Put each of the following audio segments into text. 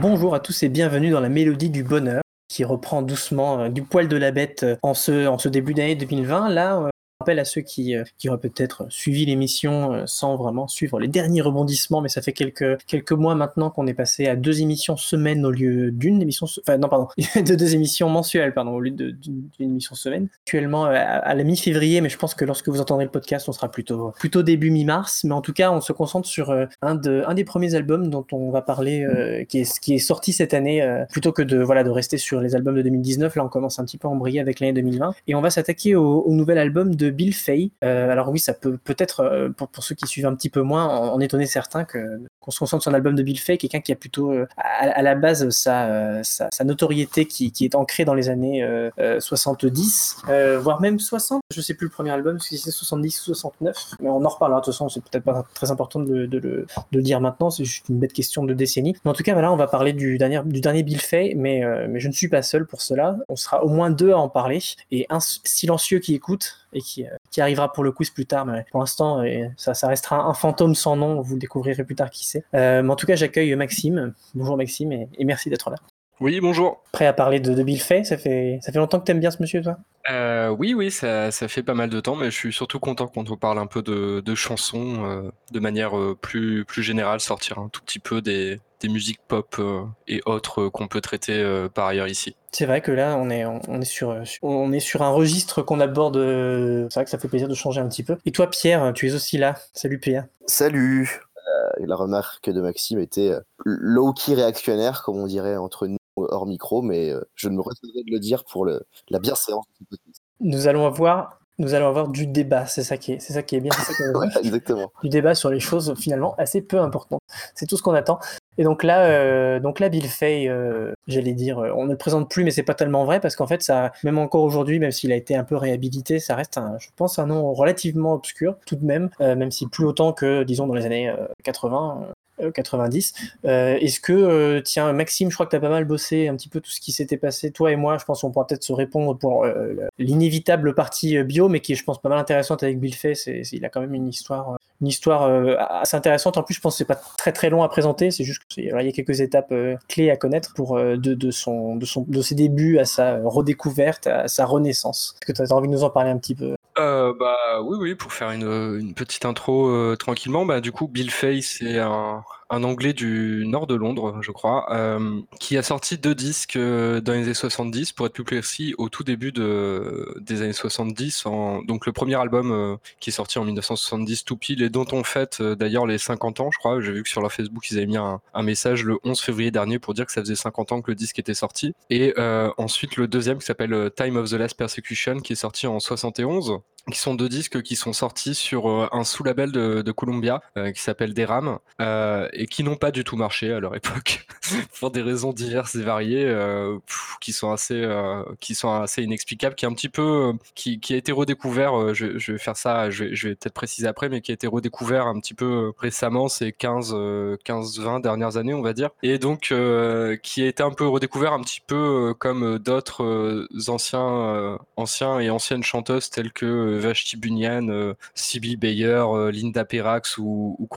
Bonjour à tous et bienvenue dans la mélodie du bonheur qui reprend doucement euh, du poil de la bête euh, en ce, en ce début d'année 2020. Là, euh, rappelle à ceux qui, euh, qui auraient peut-être suivi l'émission euh, sans vraiment suivre les derniers rebondissements, mais ça fait quelques, quelques mois maintenant qu'on est passé à deux émissions semaine au lieu d'une émission, enfin non pardon, de deux émissions mensuelles pardon au lieu d'une émission semaine. Actuellement euh, à, la mi-février, mais je pense que lorsque vous entendrez le podcast, on sera plutôt plutôt début mi-mars. Mais en tout cas, on se concentre sur un de un des premiers albums dont on va parler, qui est qui est sorti cette année, plutôt que de voilà de rester sur les albums de 2019. Là, on commence un petit peu à embrayer avec l'année 2020 et on va s'attaquer au, au nouvel album de Bill Fay. Euh, alors oui, ça peut peut-être euh, pour, pour ceux qui suivent un petit peu moins en, étonner certains que qu'on se concentre sur un album de Bill Fay, quelqu'un qui a plutôt euh, à, la base sa, sa, notoriété qui, qui est ancrée dans les années euh, euh, 70, euh, voire même 60. Je sais plus le premier album, si c'est 70 ou 69, mais on en reparlera. De toute façon, c'est peut-être pas très important de, le- de, de dire maintenant. C'est juste une bête question de décennie. Mais en tout cas, voilà, on va parler du dernier, du dernier Bill Fay, mais, mais je ne suis pas seul pour cela. On sera au moins deux à en parler et un silencieux qui écoute et qui, euh, qui arrivera pour le quiz plus tard. Mais pour l'instant, euh, ça, ça restera un fantôme sans nom. Vous découvrirez plus tard qui c'est. Euh, mais en tout cas, j'accueille Maxime. Bonjour Maxime et merci d'être là. Oui, bonjour. Prêt à parler de, de Bill Fay ça fait, ça fait longtemps que t'aimes bien ce monsieur, toi Euh, oui, oui, ça, ça fait pas mal de temps, mais je suis surtout content quand on parle un peu de, de chansons euh, de manière euh, plus, plus générale, sortir un tout petit peu des, des musiques pop euh, et autres euh, qu'on peut traiter euh, par ailleurs ici. C'est vrai que là, on est, on, on est sur, on est sur un registre qu'on aborde. euh, C'est vrai que ça fait plaisir de changer un petit peu. Et toi, Pierre, tu es aussi là. Salut Pierre. Salut Euh, La remarque de Maxime était low-key réactionnaire, comme on dirait entre nous hors micro, mais euh, je ne me retiendrai de le dire pour le, la bienséance. Nous allons avoir, nous allons avoir du débat. C'est ça qui est, c'est ça qui est bien. c'est ça qui est Ouais, vrai. exactement. du débat sur les choses finalement assez peu importantes. C'est tout ce qu'on attend. Et donc là, euh, donc là, Bill Fay, euh, j'allais dire, euh, on ne le présente plus, mais c'est pas tellement vrai parce qu'en fait, ça, même encore aujourd'hui, même s'il a été un peu réhabilité, ça reste, un, je pense, un nom relativement obscur tout de même, euh, même si plus autant que, disons, dans les années euh, 80. Euh, 90. Euh, Est-ce que, euh, tiens, Maxime, je crois que tu as pas mal bossé un petit peu tout ce qui s'était passé, toi et moi, je pense qu'on pourra peut-être se répondre pour euh, l'inévitable partie euh, bio, mais qui est, je pense, pas mal intéressante avec Bill Fay. C'est, il a quand même une histoire, euh, une histoire euh, assez intéressante. En plus, je pense que c'est pas très très long à présenter. C'est juste qu'il y a quelques étapes euh, clés à connaître pour euh, de son, de son, de ses débuts à sa redécouverte, à sa renaissance. Est-ce que tu as envie de nous en parler un petit peu? Euh, bah oui, oui, pour faire une, une petite intro euh, tranquillement, bah du coup Bill Fay c'est un, un Anglais du nord de Londres, je crois, euh, qui a sorti deux disques euh, dans les années 70, pour être plus précis, au tout début de, des années 70. En, donc le premier album euh, qui est sorti en 1970, tout pile, et dont on fête euh, d'ailleurs les 50 ans, je crois. J'ai vu que sur leur Facebook ils avaient mis un, un message le 11 février dernier pour dire que ça faisait 50 ans que le disque était sorti. Et ensuite le deuxième qui s'appelle Time of the Last Persecution, qui est sorti en 71 qui sont deux disques qui sont sortis sur euh, un sous-label de, Columbia euh, qui s'appelle Deram euh, et qui n'ont pas du tout marché à leur époque pour des raisons diverses et variées euh, qui sont assez qui sont assez inexplicables qui est un petit peu qui, a été redécouvert je, vais faire ça je vais, peut-être préciser après mais qui a été redécouvert un petit peu récemment ces 15 euh, 15 20 dernières années on va dire et donc qui a été un peu redécouvert un petit peu comme d'autres anciens anciens et anciennes chanteuses telles que Vashti Bunyan, euh, Sibyl Bayer, euh, Linda Perrax ou, ou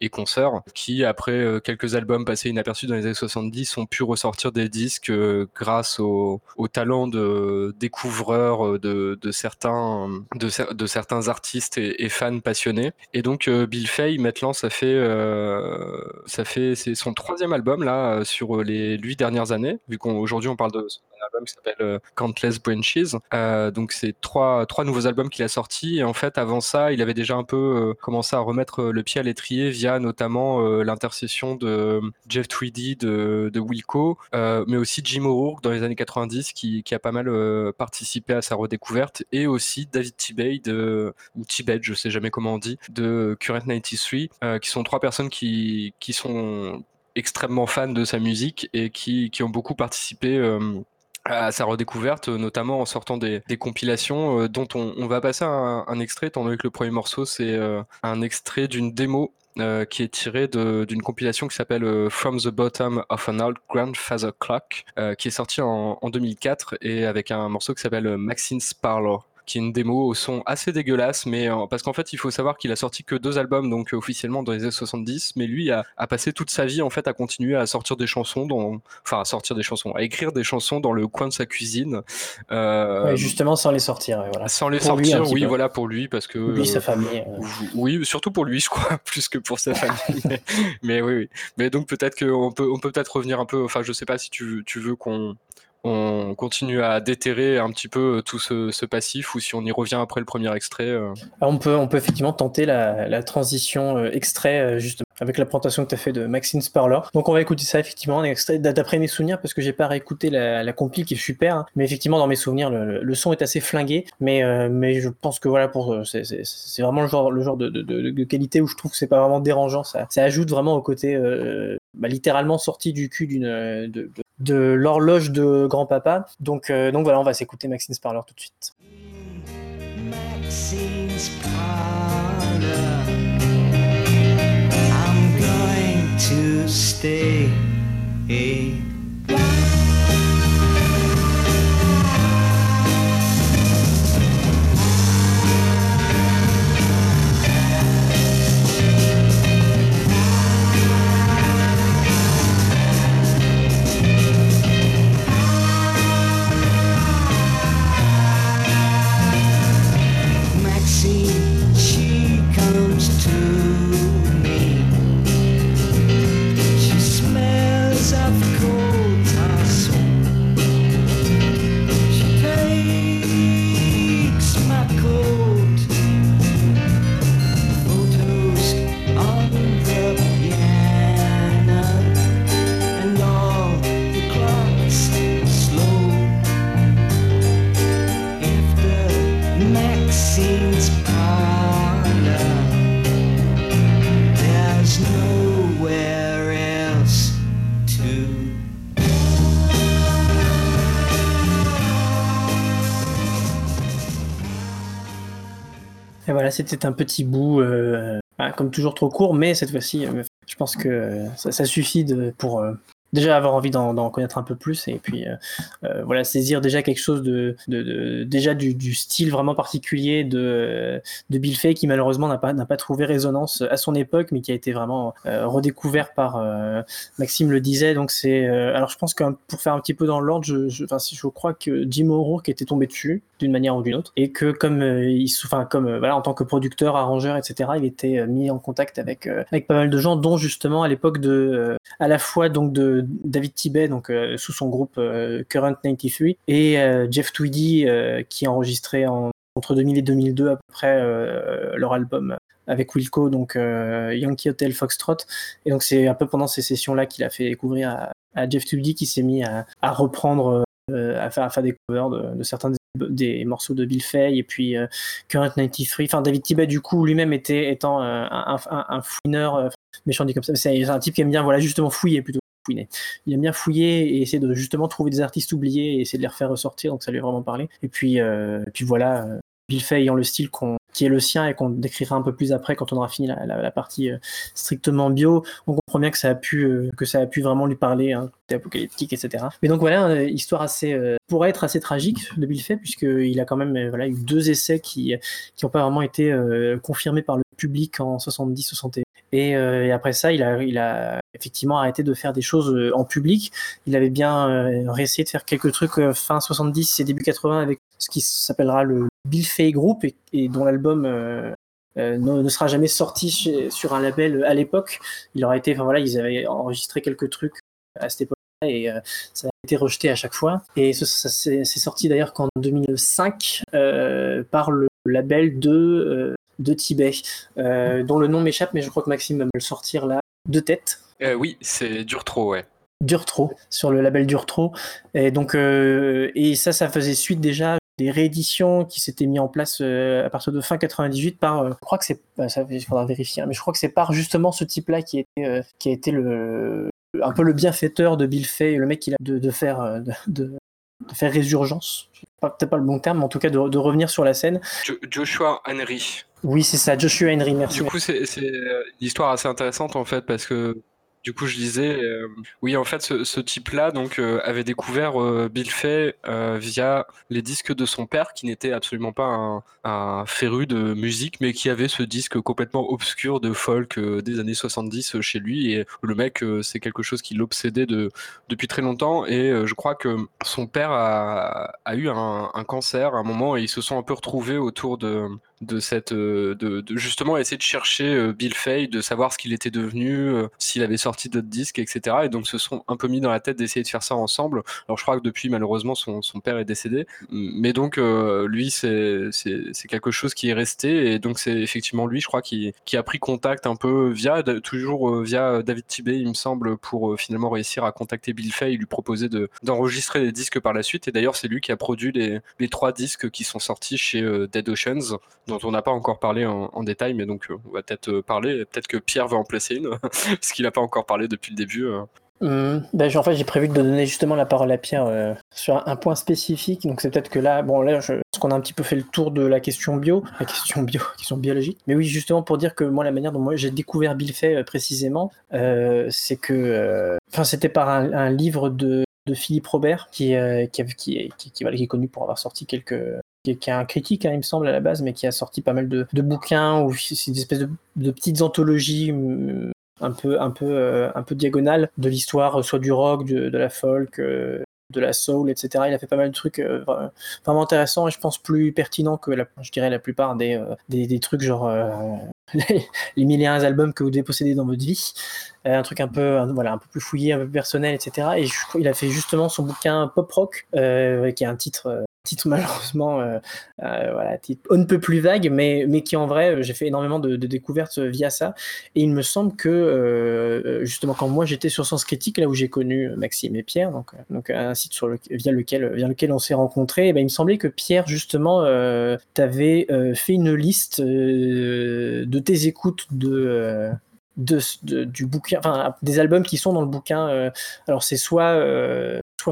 et consorts, qui après euh, quelques albums passés inaperçus dans les années 70 ont pu ressortir des disques euh, grâce au, talent de découvreurs euh, de, certains de, cer- de certains artistes et, fans passionnés. Et donc euh, Bill Fay maintenant ça fait euh, ça fait c'est son troisième album là euh, sur les huit dernières années vu qu'aujourd'hui on parle de album qui s'appelle euh, Countless Branches. Euh, donc c'est trois trois nouveaux albums qu'il a sortis et en fait avant ça il avait déjà un peu euh, commencé à remettre le pied à l'étrier via notamment l'intercession de Jeff Tweedy de, de Wilco, mais aussi Jim O'Rourke dans les années 90 qui, a pas mal participé à sa redécouverte et aussi David Tibet de ou Tibet je sais jamais comment on dit de Current 93 euh, qui sont trois personnes qui qui sont extrêmement fans de sa musique et qui, qui ont beaucoup participé euh, à sa redécouverte, notamment en sortant des, compilations euh, dont on, va passer un, extrait, étant donné que le premier morceau c'est euh, un extrait d'une démo qui est tiré d'une compilation qui s'appelle From the Bottom of an Old Grandfather Clock, qui est sorti en, en, 2004 et avec un morceau qui s'appelle Maxine's Parlor qui est une démo au son assez dégueulasse, mais euh, parce qu'en fait, il faut savoir qu'il a sorti que deux albums, donc euh, officiellement dans les années 70, mais lui a, a, passé toute sa vie en fait à continuer à sortir des chansons, dans, enfin à sortir des chansons, à écrire des chansons dans le coin de sa cuisine. Euh, ouais, justement, sans les sortir, voilà. Sans les sortir, oui, voilà pour lui, parce que lui, sa famille. Oui, surtout pour lui, je crois, plus que pour sa famille. mais, oui, oui. Mais donc peut-être qu'on peut, on peut peut-être revenir un peu. Enfin, je sais pas si tu, tu veux qu'on on continue à déterrer un petit peu euh, tout ce, passif ou si on y revient après le premier extrait euh. on, peut, on peut effectivement tenter la, transition euh, extrait justement avec la présentation que tu as fait de Maxine Sparler. Donc on va écouter ça effectivement, un extrait d'après mes souvenirs parce que j'ai pas réécouté la, la qui est super, hein. mais effectivement dans mes souvenirs le, son est assez flingué, mais, mais je pense que voilà pour c'est vraiment le genre, de, qualité où je trouve que c'est pas vraiment dérangeant, ça, ajoute vraiment au côté bah, littéralement sorti du cul d'une l'horloge de grand-papa. Donc, euh, donc voilà, on va s'écouter Maxine's Parlor tout de suite. C'était un petit bout, euh, bah, comme toujours trop court, mais cette fois-ci, euh, je pense que ça, suffit pour, euh, déjà avoir envie d'en connaître un peu plus et puis euh, euh, voilà saisir déjà quelque chose de, déjà du, style vraiment particulier de, Bill Fay qui malheureusement n'a pas pas trouvé résonance à son époque mais qui a été vraiment euh, redécouvert par Maxime le disait. Donc c'est alors je pense que pour faire un petit peu dans l'ordre je, je, enfin, je crois que Jim O'Rourke était tombé dessus d'une manière ou d'une autre et que comme il enfin comme voilà en tant que producteur arrangeur etc il était mis en contact avec avec pas mal de gens dont justement à l'époque de à la fois donc de David Tibet, donc euh, sous son groupe euh, Current 93, et euh, Jeff Tweedy qui a enregistré entre 2000 et 2002 à peu près leur album avec Wilco, donc Yankee Hotel Foxtrot. Et donc c'est un peu pendant ces sessions-là qu'il a fait découvrir à, Jeff Tweedy qui s'est mis à, reprendre, à, faire, à des covers de, certains des, morceaux de Bill Fay et puis Current 93. Enfin David Tibet du coup lui-même était étant un, un, fouineur méchant dit comme ça. C'est un type qui aime bien voilà justement fouiller plutôt il aime bien fouiller et essayer de justement trouver des artistes oubliés et essayer de les refaire ressortir, donc ça lui a vraiment parlé. Et puis, euh, puis voilà, euh, Bill Fay ayant le style qui est le sien et qu'on décrira un peu plus après quand on aura fini la, partie euh, strictement bio, on comprend bien que ça a pu, que ça a pu vraiment lui parler, hein, apocalyptique, etc. Mais donc voilà, histoire assez, pourrait être assez tragique de Bill Fay puisqu'il a quand même voilà, eu deux essais qui n'ont pas vraiment été confirmés par le public en 70-71 euh, et, après ça, il a, il a effectivement arrêté de faire des choses euh, en public. Il avait bien euh, essayé de faire quelques trucs fin 70 et début 80 avec ce qui s'appellera le Bill Fay Group et, dont l'album ne, sera jamais sorti sur un label à l'époque. Il aurait été, enfin voilà, ils avaient enregistré quelques trucs à cette époque-là et ça a été rejeté à chaque fois. Et ça, c'est sorti d'ailleurs qu'en 2005 par le label de de Tibet, euh, dont le nom m'échappe, mais je crois que Maxime va me le sortir là, de tête. Euh, oui, c'est Dur Trop, ouais. Dur Trop, sur le label Dur Trop. Et donc, euh, et ça, ça faisait suite déjà des rééditions qui s'étaient mis en place à partir de fin 98 par, je crois que c'est, bah, ça, il faudra vérifier, hein, mais je crois que c'est par justement ce type-là qui, était qui a été le, un peu le bienfaiteur de Bill Fay, le mec qui a de, de faire, de, faire résurgence. Peut-être pas le bon terme, mais en tout cas de, de revenir sur la scène. Joshua Henry. Oui, c'est ça, Joshua Henry, merci. Du coup, c'est une histoire assez intéressante en fait, parce que du coup, je disais, euh, oui, en fait, ce, type-là donc euh, avait découvert euh, Bill Fay via les disques de son père, qui n'était absolument pas un, féru de musique, mais qui avait ce disque complètement obscur de folk des années 70 chez lui. Et le mec, c'est quelque chose qui l'obsédait de, depuis très longtemps. Et je crois que son père a, eu un, un, cancer à un moment et ils se sont un peu retrouvés autour de, de cette euh, de, justement essayer de chercher euh, Bill Fay, de savoir ce qu'il était devenu, euh, s'il avait sorti d'autres disques, etc. Et donc se sont un peu mis dans la tête d'essayer de faire ça ensemble. Alors je crois que depuis malheureusement son, son père est décédé, mais donc lui c'est quelque chose qui est resté et donc c'est effectivement lui je crois qui qui a pris contact un peu via toujours via David Tibet il me semble pour finalement réussir à contacter Bill Fay et lui proposer de d'enregistrer des disques par la suite et d'ailleurs c'est lui qui a produit les les trois disques qui sont sortis chez Dead Oceans dont on n'a pas encore parlé en, détail, mais donc euh, on va peut-être euh, parler. Peut-être que Pierre va en placer une, parce qu'il n'a pas encore parlé depuis le début. Euh. Mmh. En fait, j'ai prévu de donner justement la parole à Pierre sur un point spécifique. Donc, c'est peut-être que là, bon, là, je qu'on a un petit peu fait le tour de la question bio, la question bio, la question biologique. Mais oui, justement pour dire que moi, la manière dont moi j'ai découvert Bill Fay précisément, c'est que, enfin, c'était par un, livre de, Philippe Robert qui, qui, qui, qui, qui, est connu pour avoir sorti quelques qui est un critique, hein, il me semble, à la base, mais qui a sorti pas mal de, bouquins ou c'est une espèce de, petites anthologies mm, un peu, un peu, euh, un peu diagonales de l'histoire, euh, soit du rock, de, la folk, euh, de la soul, etc. Il a fait pas mal de trucs vraiment intéressants et je pense plus pertinents que, la, je dirais, la plupart des, des, trucs genre les, mille et un albums que vous devez posséder dans votre vie. un truc un peu, voilà, un peu plus fouillé, un peu personnel, etc. Et il a fait justement son bouquin Pop Rock, qui est un titre titre malheureusement euh, euh, on ne peut plus vague, mais, qui en vrai, euh, j'ai fait énormément de, découvertes via ça. Et il me semble que justement quand moi j'étais sur Sens Critique, là où j'ai connu Maxime et Pierre, donc, un site via, lequel, via lequel on s'est rencontrés, eh ben, il me semblait que Pierre justement t'avait fait une liste de tes écoutes de... De, du bouquin, enfin des albums qui sont dans le bouquin. alors c'est soit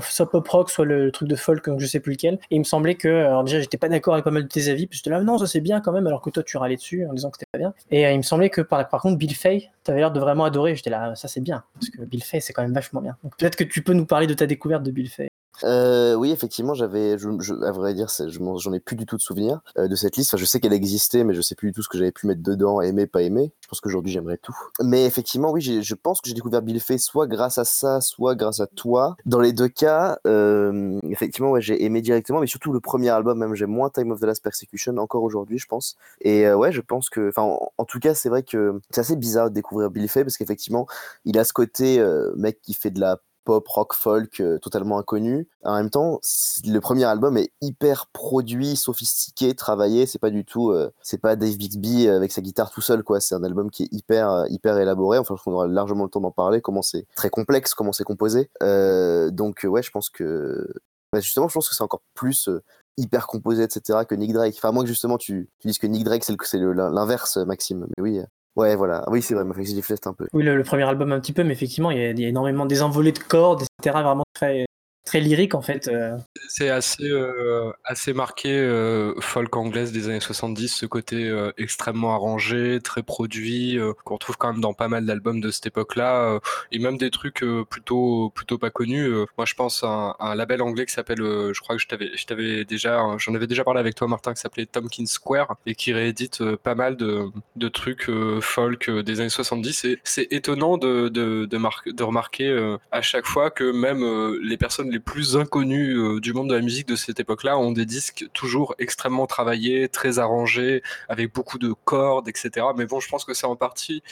soit, pop rock, soit le, truc de folk, donc je sais plus lequel. Et il me semblait que, alors déjà, j'étais pas d'accord avec pas mal de tes avis, puis j'étais là, non, ça c'est bien quand même, alors que toi tu râlais dessus en disant que c'était pas bien. Et euh, il me semblait que par, par contre, Bill Fay, t'avais l'air de vraiment adorer. J'étais là, ça c'est bien, parce que Bill Fay c'est quand même vachement bien. Peut-être que tu peux nous parler de ta découverte de Bill Fay. Euh, oui, effectivement, j'avais, à vrai dire, j'en ai plus du tout de souvenir euh, de cette liste. Enfin, je sais qu'elle existait, mais je sais plus du tout ce que j'avais pu mettre dedans, aimer, pas aimer. Je pense qu'aujourd'hui, j'aimerais tout. Mais effectivement, oui, je pense que j'ai découvert Bill Fay soit grâce à ça, soit grâce à toi. Dans les deux cas, euh, effectivement, ouais, j'ai aimé directement, mais surtout le premier album, même j'aime moins Time of the Last Persecution encore aujourd'hui, je pense. Et ouais, je pense que, enfin, en, en, tout cas, c'est vrai que c'est assez bizarre de découvrir Bill Fay parce qu'effectivement, il a ce côté mec qui fait de la pop, rock, folk euh, totalement inconnu. En même temps, le premier album est hyper produit, sophistiqué, travaillé. C'est pas du tout, euh, c'est pas Dave Bixby avec sa guitare tout seul, quoi. C'est un album qui est hyper, euh, hyper élaboré. Enfin, je pense qu'on aura largement le temps d'en parler. Comment c'est très complexe, comment c'est composé. donc, ouais, je pense que, bah, justement, je pense que c'est encore plus hyper composé, etc., que Nick Drake. Enfin, moi, justement, tu, tu dises que Nick Drake, c'est l'inverse, Maxime. Mais oui, Ouais, voilà. Oui, c'est vrai, m'a fait un peu. Oui, le, premier album un petit peu, mais effectivement, il y a, y a énormément des envolées de cordes, etc. Vraiment très, très lyrique en fait. Euh. C'est assez, euh, assez marqué euh, folk anglaise des années 70, ce côté extrêmement arrangé, très produit, qu'on retrouve quand même dans pas mal d'albums de cette époque-là, et même des trucs plutôt, plutôt pas connus. moi, je pense à un, label anglais qui s'appelle, je crois que je t'avais, je t'avais déjà, j'en avais déjà parlé avec toi, Martin, qui s'appelait Tompkins Square et qui réédite pas mal de, de trucs folk des années 70. Et c'est étonnant de, de, de remarquer à chaque fois que même les personnes les plus inconnus euh, du monde de la musique de cette époque-là ont des disques toujours extrêmement travaillés, très arrangés, avec beaucoup de cordes, etc. Mais bon, je pense que c'est en partie,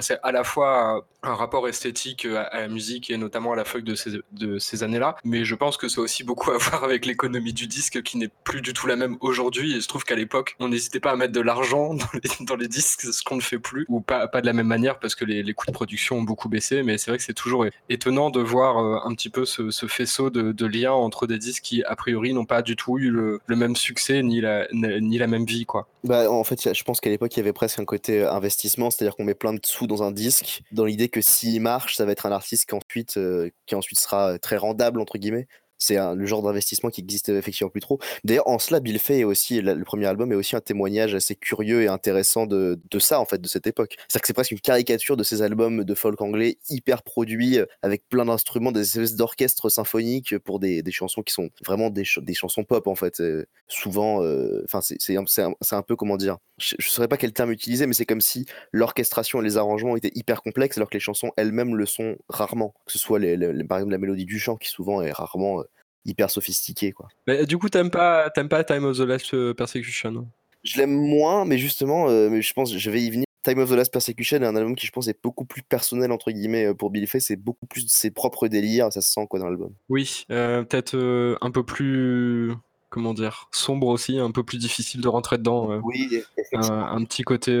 c'est à la fois un rapport esthétique à, la musique et notamment à la folk de ces, de ces années-là, mais je pense que c'est aussi beaucoup à voir avec l'économie du disque qui n'est plus du tout la même aujourd'hui. Et je trouve qu'à l'époque, on n'hésitait pas à mettre de l'argent dans les, dans les disques, ce qu'on ne fait plus, ou pas, pas de la même manière parce que les, les coûts de production ont beaucoup baissé. Mais c'est vrai que c'est toujours étonnant de voir euh, un petit peu ce faisceau de, liens entre des disques qui, a priori, n'ont pas du tout eu le, même succès ni la, ni la même vie. Quoi. Bah, en fait, je pense qu'à l'époque, il y avait presque un côté euh, investissement, c'est-à-dire qu'on met plein de sous dans un disque, dans l'idée que s'il marche, ça va être un artiste qui ensuite, euh, qui ensuite sera très rendable, entre guillemets. C'est le genre d'investissement qui existe effectivement plus trop. D'ailleurs, en cela, Bill Fay est aussi le premier album est aussi un témoignage assez curieux et intéressant de, de ça en fait de cette époque. C'est-à-dire que c'est presque une caricature de ces albums de folk anglais hyper produits avec plein d'instruments, des espèces d'orchestres symphoniques pour des, des, chansons qui sont vraiment des, des chansons pop en fait. souvent, euh, enfin c'est un, peu comment dire, je, ne saurais pas quel terme utiliser, mais c'est comme si l'orchestration et les arrangements étaient hyper complexes alors que les chansons elles-mêmes le sont rarement. Que ce soit les, par exemple la mélodie du chant qui souvent est rarement hyper sophistiqué quoi. Mais du coup t'aimes pas t'aimes pas Time of the Last euh, Persecution hein? Je l'aime moins, mais justement, euh, mais je pense je vais y venir. Time of the Last Persecution est un album qui je pense est beaucoup plus personnel entre guillemets euh, pour Billy Faye, c'est beaucoup plus de ses propres délires, ça se sent quoi dans l'album. Oui, peut-être un peu plus comment dire, sombre aussi, un peu plus difficile de rentrer dedans. oui, un, petit côté,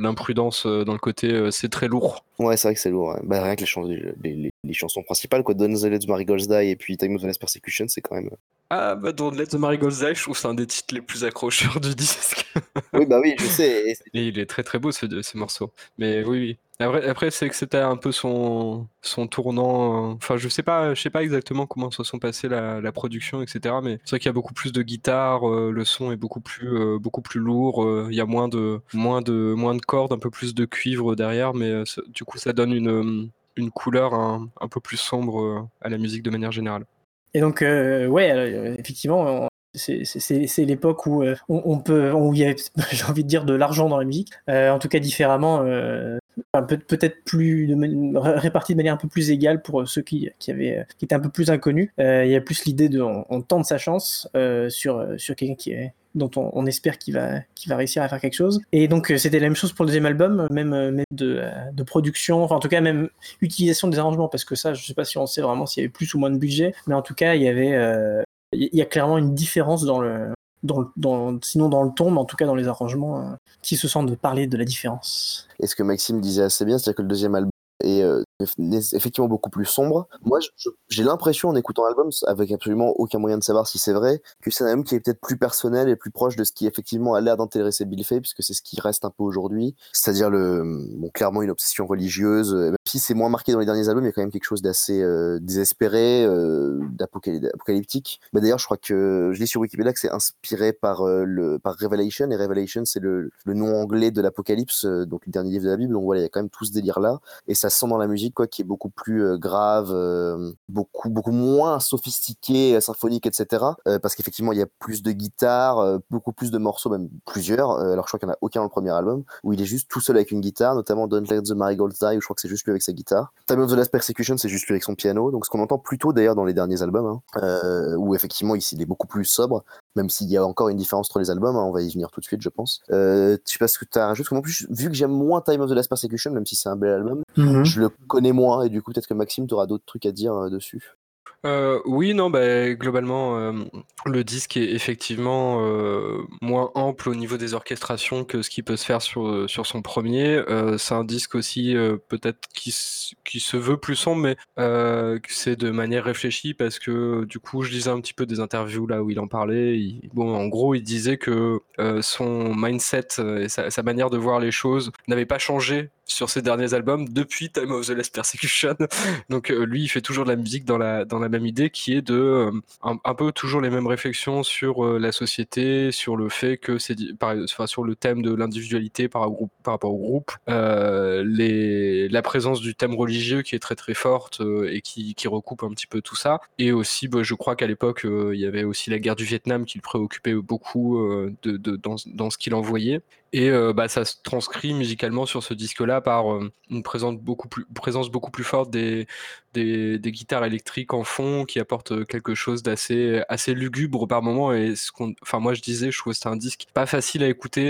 l'imprudence dans le côté, c'est très lourd. Ouais, c'est vrai que c'est lourd. Bah, rien que les, chansons, les, les, chansons principales, quoi, Don't Let the Marigolds Die et puis Time of the Last Persecution, c'est quand même. Ah, bah, Don't Let the Marigolds Die, je trouve c'est un des titres les plus accrocheurs du disque. oui, bah oui, je sais. Et, il est très très beau ce, ce morceau. Mais oui, oui. Après, c'est que c'était un peu son, son tournant. Enfin, je sais pas, je sais pas exactement comment se sont passées la, production, etc. Mais c'est vrai qu'il y a beaucoup plus de guitare, euh, le son est beaucoup plus, euh, beaucoup plus lourd. Euh, il y a moins de, moins de, moins de cordes, un peu plus de cuivre derrière, mais du coup, ça donne une, une couleur un, un peu plus sombre à la musique de manière générale. Et donc, ouais, effectivement, c'est l'époque où on, peut, où il y avait, j'ai envie de dire, de l'argent dans la musique. en tout cas, différemment, peut-être plus de, réparti de manière un peu plus égale pour ceux qui, qui, avaient, qui étaient un peu plus inconnus. Euh, il y a plus l'idée de on, tente sa chance euh, sur, sur quelqu'un qui est dont on, espère qu'il va, qu'il va réussir à faire quelque chose. Et donc euh, c'était la même chose pour le deuxième album, même, même de, production, enfin en tout cas même utilisation des arrangements, parce que ça, je sais pas si on sait vraiment s'il y avait plus ou moins de budget, mais en tout cas il y avait, il y a clairement une différence dans le, dans, sinon dans le ton, mais en tout cas dans les arrangements, euh, qui se sentent de parler de la différence. Et ce que Maxime disait assez bien, c'est-à-dire que le deuxième album est euh, effectivement beaucoup plus sombre. Moi, j'ai l'impression en écoutant l'album, avec absolument aucun moyen de savoir si c'est vrai, que c'est un album qui est peut-être plus personnel et plus proche de ce qui effectivement a l'air d'intéresser Bill Fay, puisque c'est ce qui reste un peu aujourd'hui. C'est-à-dire le, bon, clairement une obsession religieuse. Même si c'est moins marqué dans les derniers albums, il y a quand même quelque chose d'assez euh, désespéré, euh, d'apocalyptique. Mais d'ailleurs, je crois que je lis sur Wikipédia que c'est inspiré par euh, le par Revelation et Revelation c'est le, le, nom anglais de l'Apocalypse, donc le dernier livre de la Bible. Donc voilà, il y a quand même tout ce délire là et sent dans la musique quoi, qui est beaucoup plus euh, grave, euh, beaucoup beaucoup moins sophistiqué, euh, symphonique, etc. parce qu'effectivement, il y a plus de guitare, beaucoup plus de morceaux, même plusieurs. alors je crois qu'il n'y en a aucun dans le premier album où il est juste tout seul avec une guitare, notamment Don't Let the Marigold Die où je crois que c'est juste lui avec sa guitare. Time of the Last Persecution, c'est juste lui avec son piano. Donc ce qu'on entend plutôt d'ailleurs dans les derniers albums, hein, où effectivement ici il est beaucoup plus sobre, même s'il y a encore une différence entre les albums. Hein, on va y venir tout de suite, je pense. Euh, je sais pas ce que tu as rajouté. plus, vu que j'aime moins Time of the Last Persecution, même si c'est un bel album, mhm. je le connais moins et du coup, peut-être que Maxime, tu auras d'autres trucs à dire euh, dessus. Euh, oui, non, bah, globalement, euh, le disque est effectivement euh, moins ample au niveau des orchestrations que ce qui peut se faire sur, sur son premier. c'est un disque aussi peut-être qui, qui se veut plus sombre, mais c'est de manière réfléchie parce que du coup, je lisais un petit peu des interviews là où il en parlait. bon, en gros, il disait que son mindset et sa, sa, manière de voir les choses n'avait pas changé sur ses derniers albums depuis Time of the Last Persecution. Donc lui, il fait toujours de la musique dans la, dans la même idée qui est de euh, un, peu toujours les mêmes réflexions sur euh, la société, sur le fait que c'est, enfin, sur le thème de l'individualité par, rapport au groupe, euh, la présence du thème religieux qui est très très forte et qui, qui, recoupe un petit peu tout ça. Et aussi, bah, je crois qu'à l'époque, il y avait aussi la guerre du Vietnam qui le préoccupait beaucoup de, dans, dans ce qu'il envoyait. Et bah, ça se transcrit musicalement sur ce disque-là par une présence beaucoup plus, forte des, guitares électriques en fond qui apportent quelque chose d'assez assez lugubre par moment. Et ce moi je disais, je trouve que c'est un disque pas facile à écouter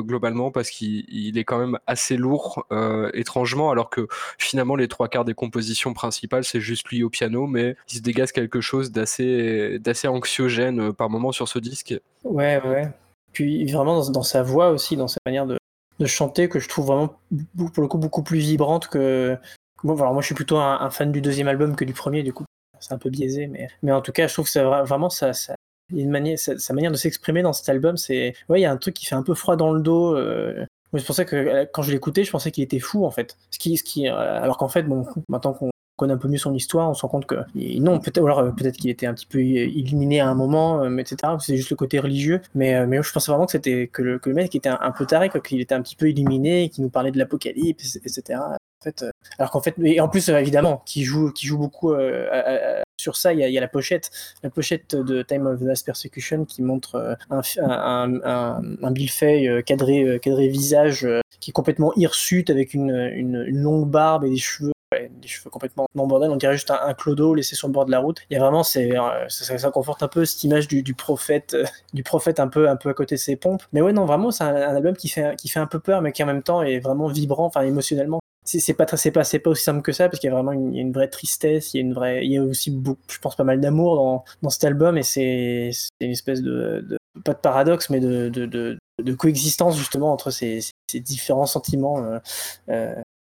globalement parce qu'il est quand même assez lourd étrangement, alors que finalement les trois quarts des compositions principales c'est juste lui au piano, mais il se dégage quelque chose d'assez d'assez anxiogène par moment sur ce disque. Ouais ouais. Puis vraiment dans, sa voix aussi, dans sa manière de, chanter, que je trouve vraiment pour le coup beaucoup plus vibrante que. Bon, alors moi je suis plutôt un, fan du deuxième album que du premier, du coup c'est un peu biaisé, mais, mais en tout cas je trouve que vraiment ça, ça une manière, sa, manière de s'exprimer dans cet album, c'est ouais il y a un truc qui fait un peu froid dans le dos. Euh... C'est pour ça que euh, quand je l'écoutais, je pensais qu'il était fou en fait. Ce qui, ce qui, euh, alors qu'en fait, bon, maintenant qu'on connaît un peu mieux son histoire, on se rend compte que non, peut-être, alors peut-être qu'il était un petit peu illuminé à un moment, etc. C'est juste le côté religieux, mais mais je pensais vraiment que c'était que le, que le mec était un, peu taré, qu'il était un petit peu illuminé, qui nous parlait de l'apocalypse, etc. En fait, alors qu'en fait, et en plus évidemment, qui joue, qui joue beaucoup sur ça, il y, a, la pochette, la pochette de Time of the Last Persecution qui montre un, un, un, un cadré, cadré visage qui est complètement hirsute avec une, longue barbe et des cheveux des cheveux complètement non bordel, on dirait juste un, clodo laissé sur le bord de la route. Il y a vraiment, c'est, euh, ça, conforte un peu cette image du, prophète, euh, du prophète un peu, un peu à côté de ses pompes. Mais ouais, non, vraiment, c'est un, album qui fait, qui fait un peu peur, mais qui en même temps est vraiment vibrant, enfin émotionnellement. C'est, pas, c'est pas, pas aussi simple que ça, parce qu'il y a vraiment une, une, vraie tristesse, il y a une vraie, il y a aussi, beaucoup, je pense, pas mal d'amour dans, dans cet album, et c'est, une espèce de, de, pas de paradoxe, mais de, de, de coexistence justement entre ces, ces différents sentiments. Euh, euh,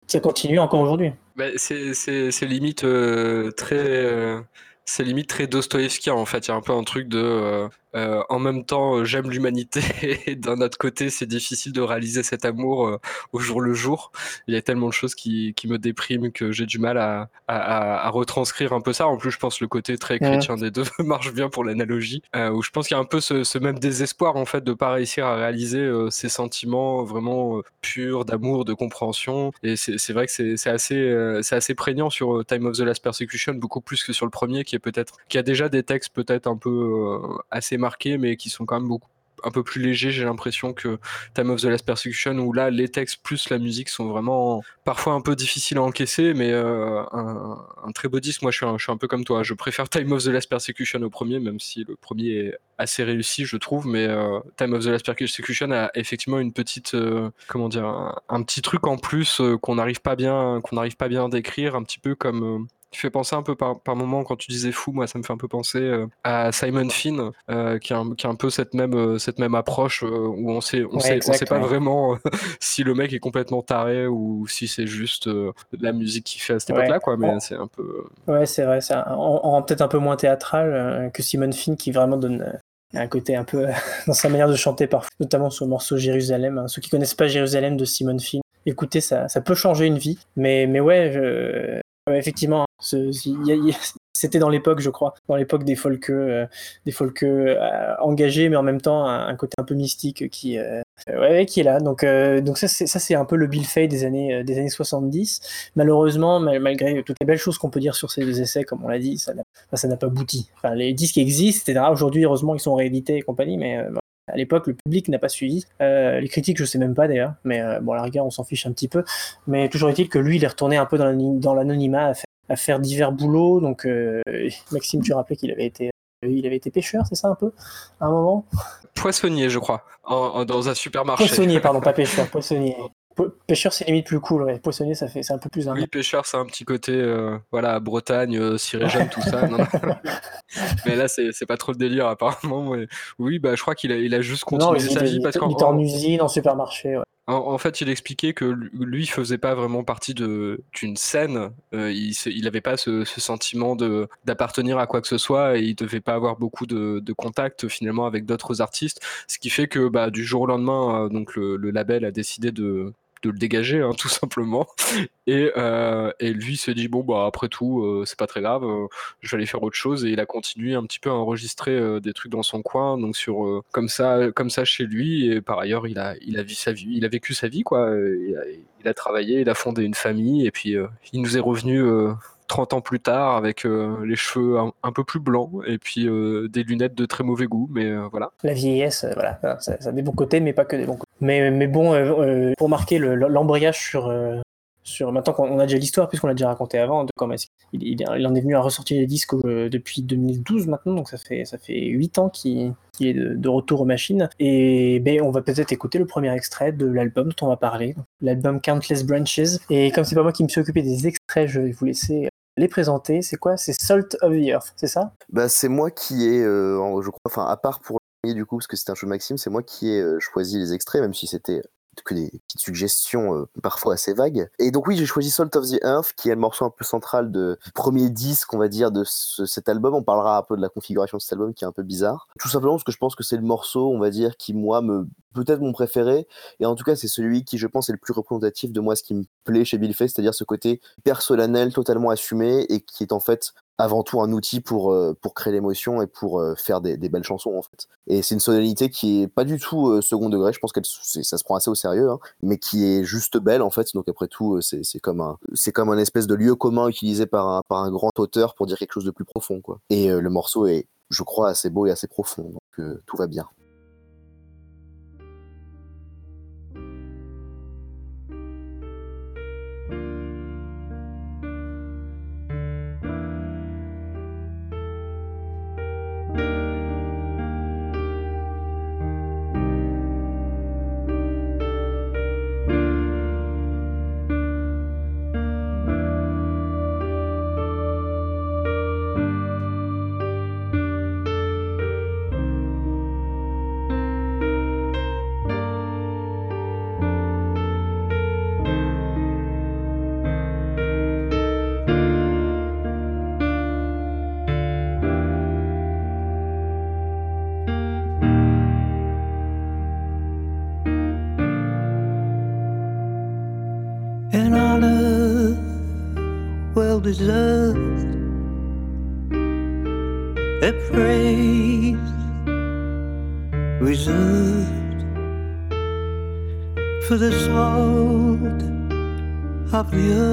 ça continue encore aujourd'hui. Bah, c'est limite euh, très c'est limite très Dostoïevskien en fait. Il y a un peu un truc de euh, en même temps, euh, j'aime l'humanité et d'un autre côté, c'est difficile de réaliser cet amour euh, au jour le jour. Il y a tellement de choses qui, qui me dépriment que j'ai du mal à, à, à, retranscrire un peu ça. En plus, je pense que le côté très chrétien des deux marche bien pour l'analogie, où je pense qu'il y a un peu ce, ce, même désespoir en fait de pas réussir à réaliser ces sentiments vraiment purs d'amour, de compréhension. Et c'est vrai que c'est assez, c'est assez prégnant sur Time of the Last Persecution, beaucoup plus que sur le premier, qui est peut-être, qui a déjà des textes peut-être un peu assez marqués, mais qui sont quand même beaucoup un peu plus légers, j'ai l'impression que Time of the Last Persecution, où là, les textes plus la musique sont vraiment parfois un peu difficiles à encaisser, mais euh, un, très beau disque. Moi, je suis, un, je suis un peu comme toi. Je préfère Time of the Last Persecution au premier, même si le premier est assez réussi, je trouve, mais euh, Time of the Last Persecution a effectivement une petite, euh, comment dire, un, petit truc en plus qu'on n'arrive pas bien, qu'on n'arrive pas bien à décrire, un petit peu comme qui fait penser un peu par, par moment quand tu disais fou, moi ça me fait un peu penser euh, à Simon Finn, euh, qui, a, qui a un peu cette même, euh, cette même approche où on sait, on sait, on sait pas vraiment si le mec est complètement taré ou si c'est juste la musique qu'il fait à cette époque-là, quoi. Mais c'est un peu. Ouais, c'est vrai, c'est peut-être un peu moins théâtral que Simon Finn qui vraiment donne un côté un peu dans sa manière de chanter parfois, notamment sur le morceau Jérusalem. Hein. Ceux qui connaissent pas Jérusalem de Simon Finn, écoutez, ça, ça peut changer une vie. Mais, mais ouais, je, effectivement, c'était dans l'époque, je crois, dans l'époque des folk, euh, des folk euh, engagés, mais en même temps un, côté un peu mystique qui, euh, est là. Donc, ça, c'est, un peu le Bill Fay des années, des années 70. Malheureusement, malgré toutes les belles choses qu'on peut dire sur ces deux essais, comme on l'a dit, ça n'a, pas abouti. Les disques existent, etc. Aujourd'hui, heureusement, ils sont réédités et compagnie, mais à l'époque, le public n'a pas suivi. Euh, les critiques, je sais même pas d'ailleurs, mais euh, bon, à la rigueur, on s'en fiche un petit peu. Mais toujours est-il que lui, il est retourné un peu dans l'anonymat à, faire divers boulots. Donc, euh, Maxime, tu rappelais qu'il avait été, il avait été pêcheur, c'est ça un peu, à un moment? Poissonnier, je crois, dans un supermarché. Poissonnier, pardon, pas pêcheur, poissonnier. Pêcheur, c'est limite plus cool. Poissonnier, ça fait, c'est un peu plus. Oui, pêcheur, c'est un petit côté, euh, voilà, Bretagne, euh, tout ça. mais là, c'est pas trop le délire, apparemment. Oui, bah, je crois qu'il a, il a juste continué sa vie parce qu'en. Il était en usine, en supermarché. En, fait, il expliquait que lui faisait pas vraiment partie d'une scène. Euh, il, il avait pas ce, sentiment de d'appartenir à quoi que ce soit et il devait pas avoir beaucoup de, de contact finalement avec d'autres artistes. Ce qui fait que bah, du jour au lendemain, euh, donc le, label a décidé de de le dégager, hein, tout simplement. Et, euh, et, lui se dit bon bah après tout euh, c'est pas très grave, euh, je vais aller faire autre chose. Et il a continué un petit peu à enregistrer des trucs dans son coin, donc sur comme ça comme ça chez lui. Et par ailleurs il a il a sa vie, il a vécu sa vie quoi, il a travaillé, il a fondé une famille. Et puis il nous est revenu 30 ans plus tard avec les cheveux un, peu plus blancs et puis des lunettes de très mauvais goût, mais voilà. La vieillesse, voilà, ça, ça, a des bons côtés, mais pas que des bons côtés. Mais, mais bon, pour marquer l'embrayage sur, sur maintenant qu'on a déjà l'histoire puisqu'on l'a déjà raconté avant de comment il, il, en est venu à ressortir les disques euh, depuis 2012 maintenant donc ça fait ça fait 8 ans qu'il est de, retour aux machines. Et ben on va peut-être écouter le premier extrait de l'album dont on va parler l'album Countless Branches. Et comme c'est pas moi qui me suis occupé des extraits je vais vous laisser les présenter. C'est quoi? C'est Salt of the Earth c'est ça? Bah c'est moi qui ai euh, je crois enfin à part pour du coup parce que c'était un show Maxime c'est moi qui ai euh, choisi les extraits même si c'était que des petites suggestions euh, parfois assez vagues. Et donc oui, j'ai choisi Salt of the Earth, qui est le morceau un peu central de premier disque, on va dire, de cet album. On parlera un peu de la configuration de cet album qui est un peu bizarre. Tout simplement parce que je pense que c'est le morceau, on va dire, qui moi me peut-être mon préféré, et en tout cas c'est celui qui je pense est le plus représentatif de moi ce qui me plaît chez Bill Fay, c'est-à-dire ce côté personnel totalement assumé et qui est en fait avant tout un outil pour, euh, pour créer l'émotion et pour euh, faire des, belles chansons en fait. Et c'est une sonorité qui est pas du tout euh, second degré, je pense que ça se prend assez au sérieux, hein, mais qui est juste belle en fait. Donc après tout, c'est comme un comme un espèce de lieu commun utilisé par un, par un grand auteur pour dire quelque chose de plus profond quoi. Et le morceau est, je crois, assez beau et assez profond, donc tout va bien. Deserved a praise reserved for the salt of the earth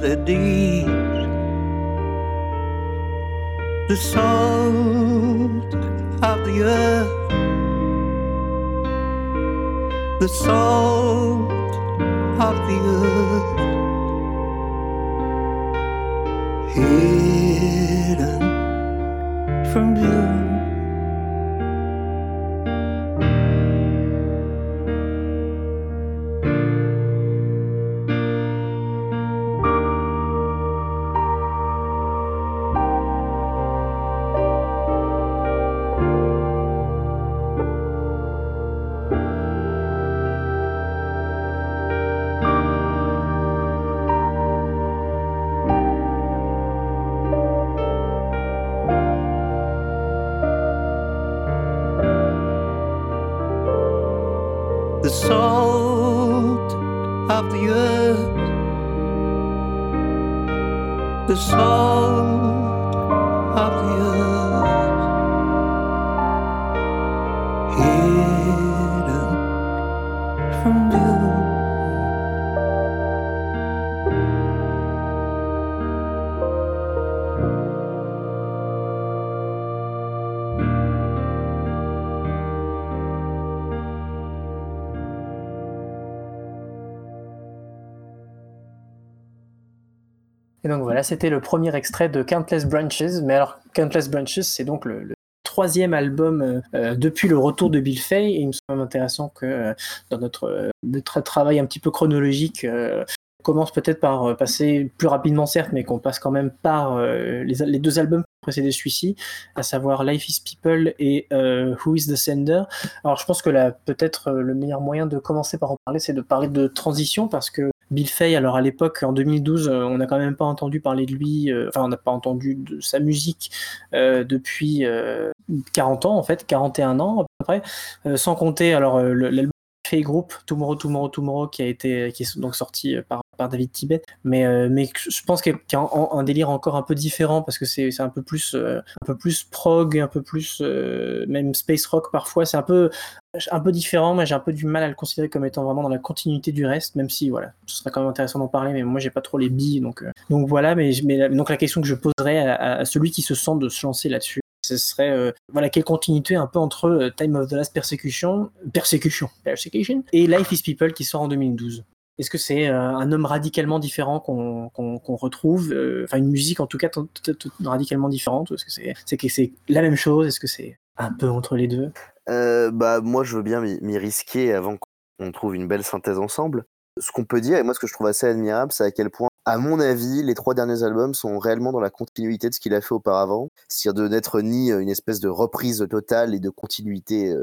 The deeds, the salt of the earth, the salt of the earth. Hidden from view. C'était le premier extrait de Countless Branches. Mais alors, Countless Branches, c'est donc le, troisième album euh, euh, depuis le retour de Bill Fay. Et il me semble intéressant que euh, dans notre, notre, travail un petit peu chronologique, on commence peut-être par passer plus rapidement, certes, mais qu'on passe quand même par les, les, deux albums précédés celui-ci, à savoir Life is People et Who is the Sender. Alors, je pense que peut-être le meilleur moyen de commencer par en parler, c'est de parler de transition parce que Bill Fay, alors à l'époque, en 2012, euh, on n'a quand même pas entendu parler de lui, euh, enfin on n'a pas entendu de sa musique euh, depuis 40 ans en fait, 41 ans à peu près, sans compter alors l'album Fay Group Tomorrow Tomorrow Tomorrow qui a été qui est donc sorti par David Tibet, mais, mais je pense qu'il y a un, délire encore un peu différent parce que c'est un peu plus un peu plus prog, un peu plus même space rock parfois. C'est un peu un peu différent, mais j'ai un peu du mal à le considérer comme étant vraiment dans la continuité du reste, même si voilà, ce serait quand même intéressant d'en parler, mais moi j'ai pas trop les billes, donc donc voilà. Mais, mais donc la question que je poserais à, celui qui se sent de se lancer là-dessus, ce serait voilà quelle continuité un peu entre Time of the Last Persecution, Persecution, Persecution et Life is People qui sort en 2012. Est-ce que c'est un homme radicalement différent qu'on retrouve Enfin, une musique en tout cas radicalement différente Est-ce que c'est la même chose? Est-ce que c'est un peu entre les deux? Bah moi, je veux bien m'y risquer avant qu'on trouve une belle synthèse ensemble. Ce qu'on peut dire, et moi ce que je trouve assez admirable, c'est à quel point à mon avis, les trois derniers albums sont réellement dans la continuité de ce qu'il a fait auparavant, c'est-à-dire de n'être ni une espèce de reprise totale et de continuité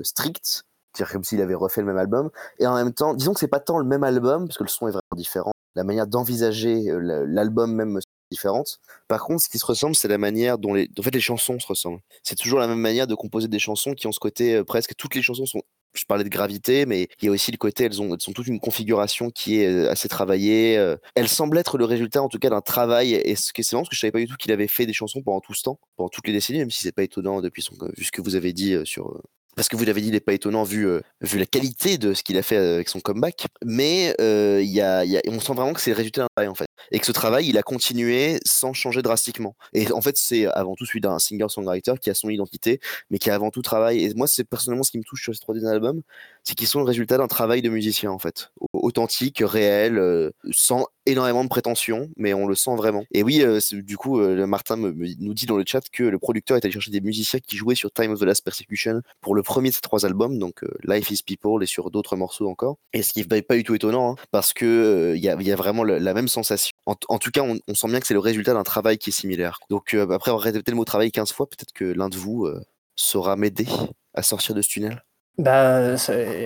stricte, c'est-à-dire comme s'il avait refait le même album, et en même temps, disons que c'est pas tant le même album, parce que le son est vraiment différent, la manière d'envisager l'album même est différente. Par contre, ce qui se ressemble, c'est la manière dont les, en fait, les chansons se ressemblent. C'est toujours la même manière de composer des chansons qui ont ce côté presque toutes les chansons sont je parlais de gravité, mais il y a aussi le côté, elles ont, elles sont toute une configuration qui est assez travaillée. Elles semblent être le résultat, en tout cas, d'un travail. Et ce qui est marrant, parce que je savais pas du tout qu'il avait fait des chansons pendant tout ce temps, pendant toutes les décennies, même si c'est pas étonnant depuis son, vu ce que vous avez dit sur parce que vous l'avez dit, il n'est pas étonnant vu, euh, vu la qualité de ce qu'il a fait avec son comeback. Mais euh, y a, y a, on sent vraiment que c'est le résultat d'un travail en fait. Et que ce travail, il a continué sans changer drastiquement. Et en fait, c'est avant tout celui d'un singer-songwriter qui a son identité, mais qui a avant tout travail. Et moi, c'est personnellement ce qui me touche sur ces trois derniers albums, c'est qu'ils sont le résultat d'un travail de musicien en fait. Authentique, réel, euh, sans énormément de prétention, mais on le sent vraiment. Et oui, euh, du coup, euh, Martin nous dit dans le chat que le producteur est allé chercher des musiciens qui jouaient sur Time of the Last Persecution pour le premier de ces trois albums, donc Life is People et sur d'autres morceaux encore. Et ce qui n'est pas du tout étonnant, hein, parce que il y, a, vraiment la même sensation. En, tout cas, on, sent bien que c'est le résultat d'un travail qui est similaire. Donc après avoir répété le mot travail 15 fois, peut-être que l'un de vous saura m'aider à sortir de ce tunnel. Bah,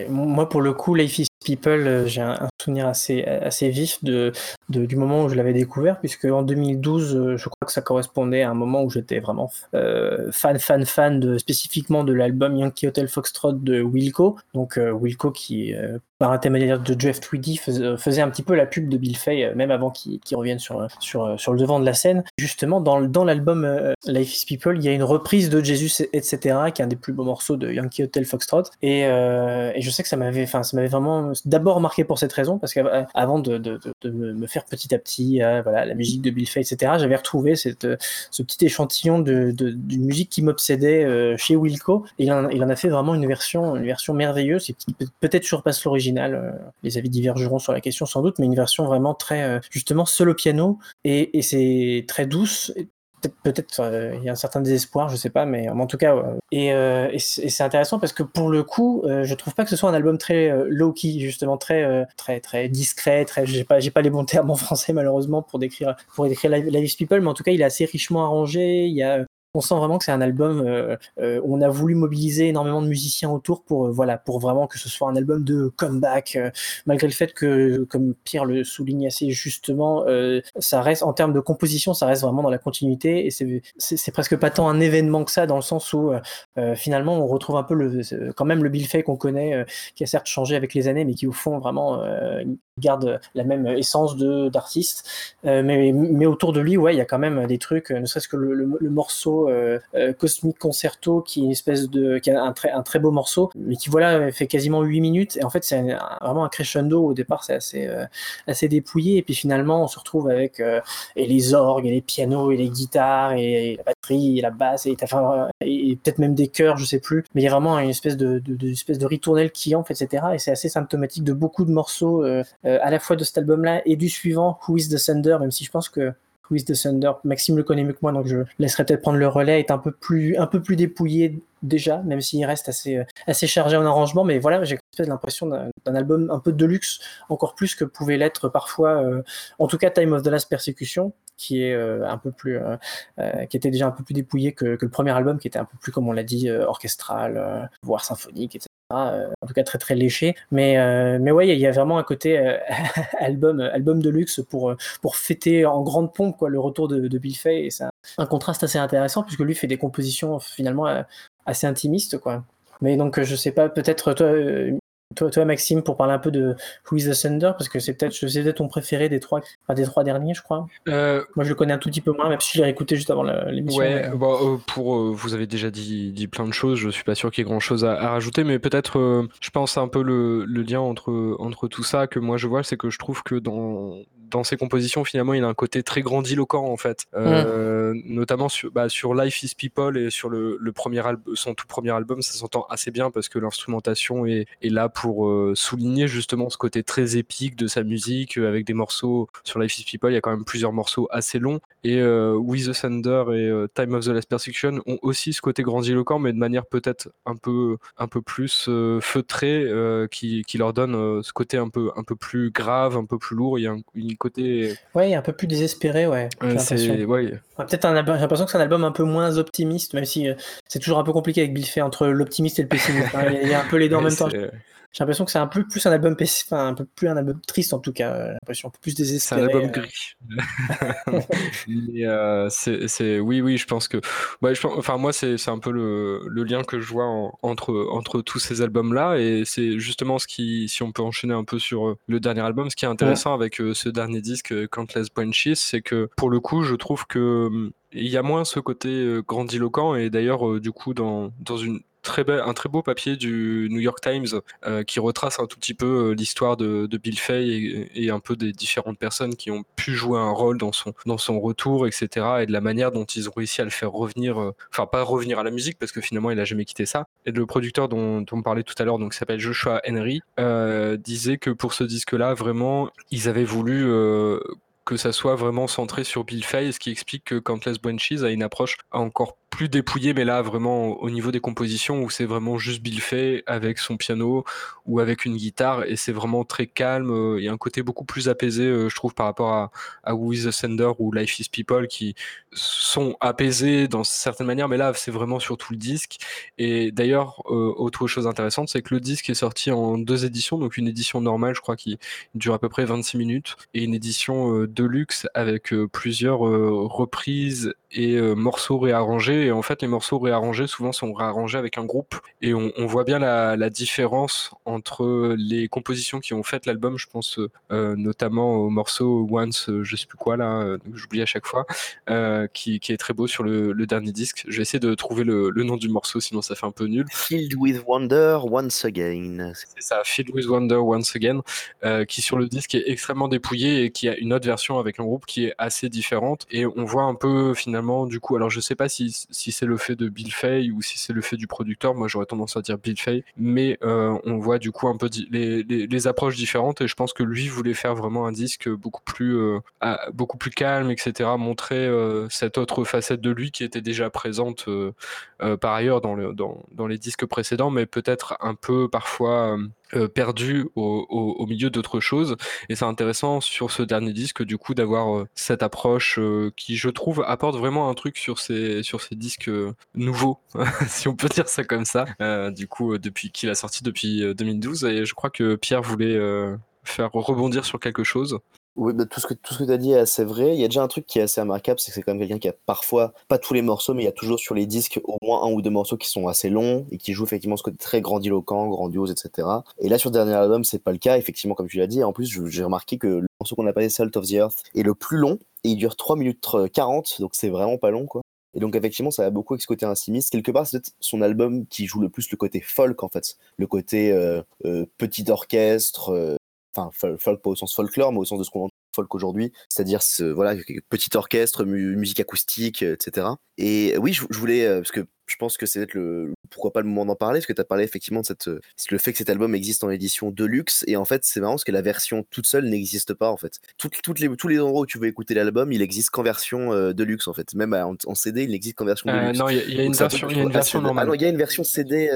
moi pour le coup, Life is People, euh, j'ai un, souvenir assez, assez vif de, du moment où je l'avais découvert, puisque en 2012, euh, je crois que ça correspondait à un moment où j'étais vraiment euh, fan, fan, fan de, spécifiquement de l'album Yankee Hotel Foxtrot de Wilco. Donc Wilco qui, par intermédiaire de Jeff Tweedy, faisait, un petit peu la pub de Bill Fay, même avant qu'il revienne sur, sur, sur le devant de la scène. Justement, dans, dans l'album Life is People, il y a une reprise de Jesus, etc., qui est un des plus beaux morceaux de Yankee Hotel Foxtrot. Et, et je sais que ça m'avait vraiment d'abord marqué pour cette raison, parce qu'avant de, de, de, me faire petit à petit euh, la musique de Bill Fay, etc., j'avais retrouvé cette, ce petit échantillon d'une musique qui m'obsédait euh, chez Wilco, il en, a fait vraiment une version, merveilleuse, qui peut-être surpasse l'original, euh, les avis divergeront sur la question sans doute, mais une version vraiment très, justement, au piano, et, et c'est très douce, peut-être euh, il y a un certain désespoir, je sais pas, mais en tout cas, et, euh, et c'est intéressant parce que pour le coup, euh, je trouve pas que ce soit un album très low key, justement très très très discret, très j'ai pas j'ai pas les bons termes en français malheureusement pour décrire pour décrire Live People, mais en tout cas il est assez richement arrangé, il y a on sent vraiment que c'est un album euh, euh, on a voulu mobiliser énormément de musiciens autour pour euh, voilà pour vraiment que ce soit un album de comeback malgré le fait que comme Pierre le souligne assez justement ça reste en termes de composition ça reste vraiment dans la continuité et c'est presque pas tant un événement que ça dans le sens où finalement on retrouve un peu le quand même le Bill Fay qu'on connaît qui a certes changé avec les années mais qui au fond vraiment garde la même essence d'artiste mais mais autour de lui ouais il y a quand même des trucs ne serait-ce que le, morceau euh, euh, Cosmic Concerto, qui est une espèce de, qui a un très, un très beau morceau, mais qui voilà fait quasiment 8 minutes. Et en fait, c'est vraiment un crescendo. Au départ, c'est assez, euh, assez dépouillé, et puis finalement, on se retrouve avec et les orgues, et les pianos, et les guitares, et, la batterie, la basse, et, et, peut-être même des chœurs, je sais plus. Mais il y a vraiment une espèce de, de, espèce de ritournelle qui enfle, etc. Et c'est assez symptomatique de beaucoup de morceaux, à la fois de cet album-là et du suivant, Who is the Thunder, même si je pense que Quiz de Thunder. Maxime le connaît mieux que moi, donc je laisserai peut-être prendre le relais. Est un peu plus, un peu plus dépouillé déjà, même s'il reste assez, euh, assez chargé en arrangement. Mais voilà, j'ai l'impression d'un album un peu de luxe, encore plus que pouvait l'être parfois, euh, en tout cas Time of the Last Persecution, qui est euh, un peu plus, qui était déjà un peu plus dépouillé que, le premier album, qui était un peu plus, comme on l'a dit, orchestral, voire symphonique, etc. Euh, en tout cas très très léché. Mais, euh, mais ouais, il y a vraiment un côté euh, album, album de luxe pour, pour fêter en grande pompe quoi, le retour de, Bill Fay. Et c'est un, contraste assez intéressant puisque lui fait des compositions finalement assez intimistes. Quoi. Mais donc je sais pas, peut-être toi, Toi, toi, Maxime, pour parler un peu de Who is the Thunder, parce que c'est peut-être peut ton préféré des trois, enfin, des trois derniers, je crois. Euh, Moi, je le connais un tout petit peu moins, même si je l'ai écouté juste avant l'émission. Ouais, bon, pour, vous avez déjà dit, dit, plein de choses, je suis pas sûr qu'il y ait grand-chose à, rajouter, mais peut-être, je pense un peu le, le, lien entre, entre tout ça que moi je vois, c'est que je trouve que dans, dans ses compositions, finalement, il a un côté très grandiloquent en fait, euh, notamment sur, bah, sur Life is People et sur le, premier album, son tout premier album, ça s'entend assez bien parce que l'instrumentation est, est, là pour euh, souligner justement ce côté très épique de sa musique euh, avec des morceaux sur Life is People. Il y a quand même plusieurs morceaux assez longs et With the Thunder et Time of the Last Persecution ont aussi ce côté grandiloquent, mais de manière peut-être un peu un peu plus feutrée, qui, qui, leur donne ce côté un peu un peu plus grave, un peu plus lourd. Il y a une côté. Ouais, un peu plus désespéré, ouais. c'est ouais. Peut-être un j'ai l'impression que c'est un album un peu moins optimiste, même si euh, c'est toujours un peu compliqué avec Bill Fay entre l'optimiste et le pessimiste. Hein. Il y a un peu les deux en même temps. J'ai l'impression que c'est un peu plus un album enfin, un peu plus un album triste en tout cas. J'ai l'impression un peu plus désespéré. C'est un album euh. gris. euh, c'est, oui, oui, je pense que, ouais, je enfin moi c'est, un peu le, le, lien que je vois entre entre tous ces albums là et c'est justement ce qui, si on peut enchaîner un peu sur euh, le dernier album, ce qui est intéressant avec euh, ce dernier disque Countless Bunches, c'est que pour le coup, je trouve que hum, il y a moins ce côté grandiloquent et d'ailleurs du coup dans dans une très un très beau papier du New York Times euh, qui retrace un tout petit peu euh, l'histoire de, Bill Fay et, un peu des différentes personnes qui ont pu jouer un rôle dans son, dans son retour, etc. Et de la manière dont ils ont réussi à le faire revenir, euh, enfin pas revenir à la musique parce que finalement il a jamais quitté ça. Et le producteur dont, on parlait tout à l'heure, donc qui s'appelle Joshua Henry, disait que pour ce disque-là, vraiment, ils avaient voulu que ça soit vraiment centré sur Bill Fay, ce qui explique que Countless Bunches a une approche encore plus dépouillé, mais là vraiment au niveau des compositions où c'est vraiment juste Bill Fay avec son piano ou avec une guitare et c'est vraiment très calme. Euh, il y a un côté beaucoup plus apaisé, euh, je trouve, par rapport à, à Who is the Sender ou Life is People qui sont apaisés dans certaines manières, mais là c'est vraiment sur tout le disque. Et d'ailleurs, euh, autre chose intéressante, c'est que le disque est sorti en deux éditions, donc une édition normale, je crois, qui dure à peu près 26 minutes, et une édition deluxe avec plusieurs reprises et morceaux réarrangés et en fait, les morceaux réarrangés, souvent, sont réarrangés avec un groupe. Et on, voit bien la, différence entre les compositions qui ont fait l'album. Je pense euh, notamment au morceau Once, euh, je sais plus quoi, là, euh, j'oublie à chaque fois, qui, est très beau sur le, dernier disque. Je vais essayer de trouver le, nom du morceau, sinon ça fait un peu nul. Filled with Wonder Once Again. C'est ça, Filled with Wonder Once Again, qui sur le disque est extrêmement dépouillé et qui a une autre version avec un groupe qui est assez différente. Et on voit un peu finalement, du coup, alors je sais pas si si c'est le fait de Bill Fay ou si c'est le fait du producteur. Moi, j'aurais tendance à dire Bill Fay, mais euh, on voit du coup un peu les, approches différentes et je pense que lui voulait faire vraiment un disque beaucoup plus, euh, beaucoup plus calme, etc. Montrer euh, cette autre facette de lui qui était déjà présente par ailleurs dans, dans, les disques précédents, mais peut-être un peu parfois perdu au, milieu d'autres choses. Et c'est intéressant sur ce dernier disque, du coup, d'avoir euh, cette approche euh, qui, je trouve, apporte vraiment un truc sur ces, sur ces disques nouveaux, si on peut dire ça comme ça. du coup, depuis qu'il a sorti depuis 2012. Et je crois que Pierre voulait faire rebondir sur quelque chose. Oui, bah, tout ce que, tout ce que tu as dit est assez vrai. Il y a déjà un truc qui est assez remarquable, c'est que c'est quand même quelqu'un qui a parfois, pas tous les morceaux, mais il y a toujours sur les disques au moins un ou deux morceaux qui sont assez longs et qui jouent effectivement ce côté très grandiloquent, grandiose, etc. Et là, sur le dernier album, c'est pas le cas, effectivement, comme tu l'as dit. En plus, j'ai remarqué que le morceau qu'on appelé Salt of the Earth est le plus long et il dure 3 minutes 40, donc c'est vraiment pas long, quoi. Et donc, effectivement, ça a beaucoup avec ce côté intimiste. Quelque part, c'est son album qui joue le plus le côté folk, en fait. Le côté euh, euh, petit orchestre, euh, enfin, folk pas au sens folklore, mais au sens de ce qu'on folk aujourd'hui, c'est-à-dire ce voilà petit orchestre, musique acoustique, etc. Et oui, je, voulais parce que je pense que c'est peut-être le pourquoi pas le moment d'en parler parce que tu as parlé effectivement de cette le fait que cet album existe en édition deluxe et en fait c'est marrant parce que la version toute seule n'existe pas en fait. Toutes, toutes les tous les endroits où tu veux écouter l'album, il existe qu'en version deluxe en fait. Même en, CD, il n'existe qu'en version euh, deluxe. Non, il y, a une version, y a une version normale. Ah non, il y a une version CD.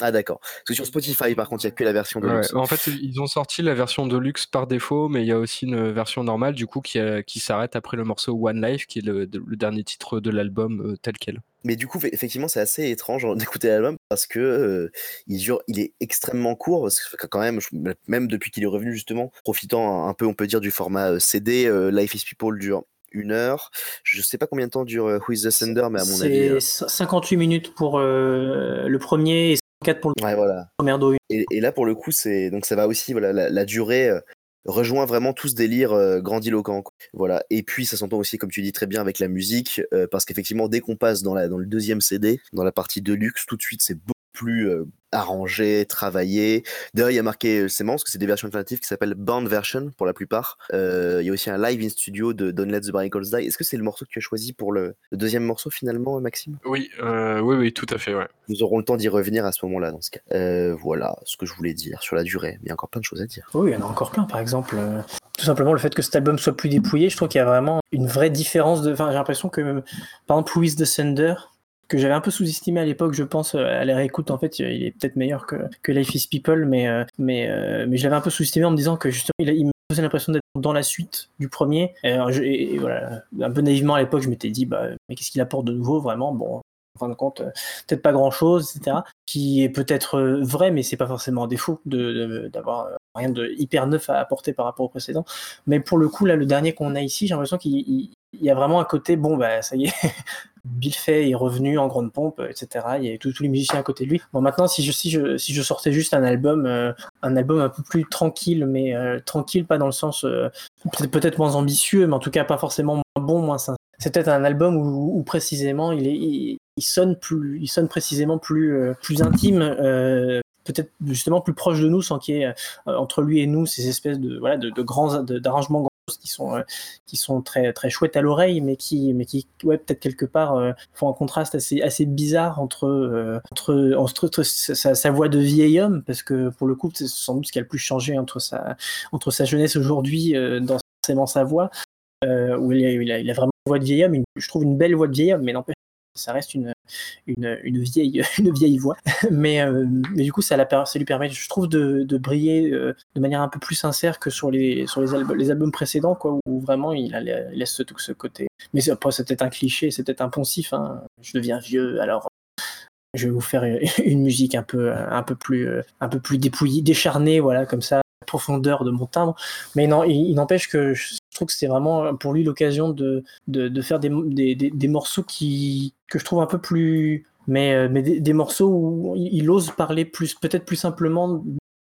Ah d'accord. Parce que sur Spotify, par contre, il n'y a que la version de luxe. En fait, ils ont sorti la version de luxe par défaut, mais il y a aussi une version normale, du coup, qui, qui s'arrête après le morceau One Life, qui est le, dernier titre de l'album euh, tel quel. Mais du coup, effectivement, c'est assez étrange d'écouter l'album parce que euh, il, dure, il est extrêmement court. Parce que quand même, même depuis qu'il est revenu justement, profitant un peu, on peut dire, du format euh, CD, Life is People dure une heure. Je sais pas combien de temps dure Who is the Sender, mais à mon avis. C'est 58 minutes pour le premier et 4 pour le Ouais, voilà. Merdo. Et, et là, pour le coup, c'est donc ça va aussi, voilà, la, la durée euh, rejoint vraiment tout ce délire euh, grandiloquent. quoi. Voilà. Et puis, ça s'entend aussi, comme tu dis très bien, avec la musique, euh, parce qu'effectivement, dès qu'on passe dans, la, dans le deuxième CD, dans la partie Deluxe, tout de suite, c'est beaucoup plus arrangé, travaillé. D'ailleurs, il y a marqué, euh, c'est marrant parce que c'est des versions alternatives qui s'appellent Band Version pour la plupart. Euh, il y a aussi un live in studio de Don't Let the Barnacles Die. Est-ce que c'est le morceau que tu as choisi pour le, le deuxième morceau finalement, Maxime? Oui, euh, oui, oui, tout à fait, ouais. Nous aurons le temps d'y revenir à ce moment-là dans ce cas. Euh, voilà ce que je voulais dire sur la durée. Mais il y a encore plein de choses à dire. Oui, il y en a encore plein, par exemple. euh, tout simplement le fait que cet album soit plus dépouillé, je trouve qu'il y a vraiment une vraie différence de. Enfin, j'ai l'impression que, par exemple, Who is the Sender, que j'avais un peu sous-estimé à l'époque, je pense, euh, à la réécoute, en fait, il est peut-être meilleur que, que Life is People, mais, euh, mais, euh, mais je l'avais un peu sous-estimé en me disant que justement, il, il me faisait l'impression d'être dans la suite du premier. Et, je- voilà, un peu naïvement à l'époque, je m'étais dit, bah, mais qu'est-ce qu'il apporte de nouveau, vraiment? Bon, en fin de compte, peut-être pas grand-chose, etc. Qui est peut-être vrai, mais c'est pas forcément un défaut de- de- d'avoir euh, rien de hyper neuf à apporter par rapport au précédent. Mais pour le coup, là, le dernier qu'on a ici, j'ai l'impression qu'il il- il y a vraiment un côté, bon, bah, ça y est, Bill Fay est revenu en grande pompe, etc. Il y a tous les musiciens à côté de lui. Bon, maintenant, si je, sortais juste un album, euh, un album un peu plus tranquille, mais euh, tranquille, pas dans le sens euh, peut-être moins ambitieux, mais en tout cas pas forcément moins bon, moins sincère. C'est peut-être un album où, précisément il, est, il, sonne plus, il sonne précisément plus, plus intime, peut-être justement plus proche de nous, sans qu'il y ait entre lui et nous ces espèces de voilà de, grands d'arrangements qui sont euh, qui sont très très chouettes à l'oreille, mais qui mais qui ouais peut-être quelque part euh, font un contraste assez assez bizarre entre euh, entre, entre, sa, voix de vieil homme, parce que pour le coup c'est sans doute ce qui a le plus changé entre sa entre sa jeunesse aujourd'hui dans forcément sa voix, où il a, il, a, vraiment voix de vieil homme, je trouve une belle voix de vieil homme, mais n'empêche ça reste une, une, une, vieille, une vieille voix. Mais, euh, mais du coup, ça, la, ça lui permet, je trouve, de, de briller euh, de manière un peu plus sincère que sur les, sur les, albums, les albums précédents, quoi, où vraiment il, laisse ce, ce côté. Mais après, c'est un cliché, c'est peut-être un poncif. Hein. Je deviens vieux, alors je vais vous faire une musique un peu, un peu plus, euh, un peu plus dépouillée, décharnée, voilà, comme ça, profondeur de mon timbre. Mais non, il, n'empêche que je trouve que c'est vraiment pour lui l'occasion de, de, faire des, des, des, morceaux qui, que je trouve un peu plus, mais, euh, mais des, morceaux où il, ose parler plus, peut-être plus simplement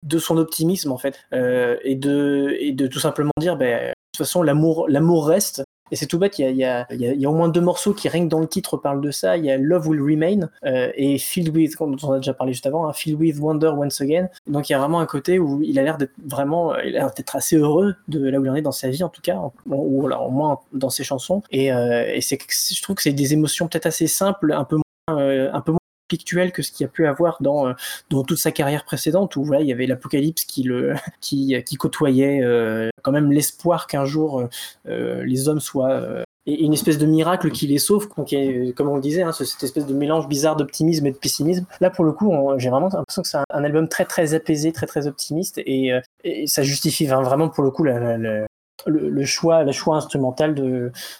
de son optimisme en fait, euh, et de, et de tout simplement dire, ben, de toute façon, l'amour reste. Et c'est tout bête, il y y, y, y a au moins deux morceaux qui, que dans le titre, parlent de ça. Il y a Love Will Remain euh, et Filled With, dont on a déjà parlé juste avant, hein, Filled With Wonder Once Again. Donc il y a vraiment un côté où il a l'air d'être vraiment, il a l'air d'être assez heureux de là où il en est dans sa vie, en tout cas, ou alors au moins dans ses chansons. Et, euh, et je trouve que c'est des émotions peut-être assez simples, un peu moins, euh, un peu moins conflictuel que ce qu'il a pu avoir dans, dans toute sa carrière précédente où voilà, il y avait l'apocalypse qui, qui, qui côtoyait euh, quand même l'espoir qu'un jour euh, les hommes soient euh, et une espèce de miracle qui les sauve, donc comme on le disait, hein, cette espèce de mélange bizarre d'optimisme et de pessimisme. Là, pour le coup, j'ai vraiment l'impression que c'est un, album très très apaisé, très très optimiste, et, euh, ça justifie vraiment pour le coup le, choix, le choix instrumental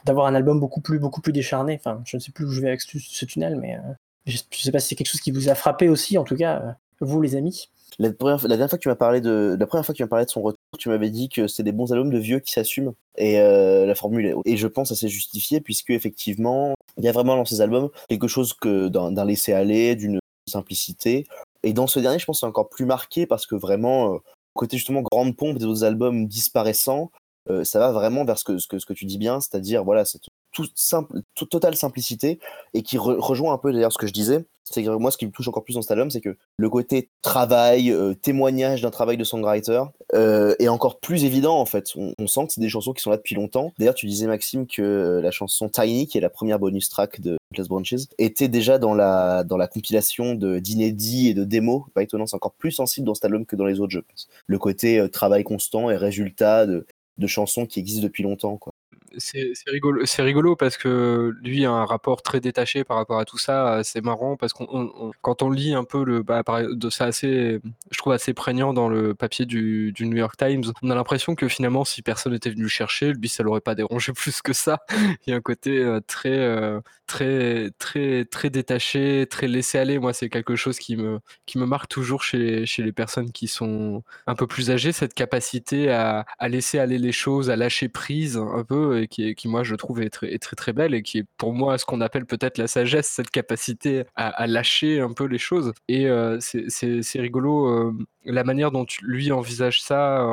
d'avoir un album beaucoup plus beaucoup plus décharné. Enfin, je ne sais plus où je vais avec ce, tunnel, mais euh, je ne sais pas si c'est quelque chose qui vous a frappé aussi, en tout cas, euh, vous les amis. La, première, dernière fois que tu m'as parlé de la première fois que tu m'as parlé de son retour, tu m'avais dit que c'est des bons albums de vieux qui s'assument et euh, la formule et je pense que ça s'est justifié puisque effectivement il y a vraiment dans ces albums quelque chose que d'un laisser aller, d'une simplicité et dans ce dernier je pense c'est encore plus marqué parce que vraiment euh, côté justement grande pompe des autres albums disparaissants euh, ça va vraiment vers ce que, ce que, ce que tu dis bien, c'est-à-dire voilà cette toute simple, totale simplicité et qui re rejoint un peu d'ailleurs ce que je disais. C'est que moi ce qui me touche encore plus dans cet c'est que le côté travail, euh, témoignage d'un travail de songwriter euh, est encore plus évident en fait. On, sent que c'est des chansons qui sont là depuis longtemps. D'ailleurs, tu disais Maxime que la chanson Tiny, qui est la première bonus track de Class Branches, était déjà dans la dans la compilation d'inédits et de démos. Pas étonnant, c'est encore plus sensible dans cet que dans les autres, je pense. Le côté euh, travail constant et résultat de de chansons qui existent depuis longtemps. Quoi. C'est rigolo, rigolo parce que lui a un rapport très détaché par rapport à tout ça. C'est marrant parce qu'on quand on lit un peu le, bah, c'est assez, je trouve assez prégnant dans le papier du, New York Times. On a l'impression que finalement, si personne n'était venu chercher, lui, ça l'aurait pas dérangé plus que ça. Il y a un côté euh, très, euh, très, très, très détaché, très laissé aller. Moi, c'est quelque chose qui me, qui me marque toujours chez, chez les personnes qui sont un peu plus âgées, cette capacité à laisser aller les choses, à lâcher prise un peu et qui, qui moi je trouve est très, très très belle et qui est pour moi ce qu'on appelle peut-être la sagesse, cette capacité à, lâcher un peu les choses. Et c'est rigolo la manière dont lui envisage ça.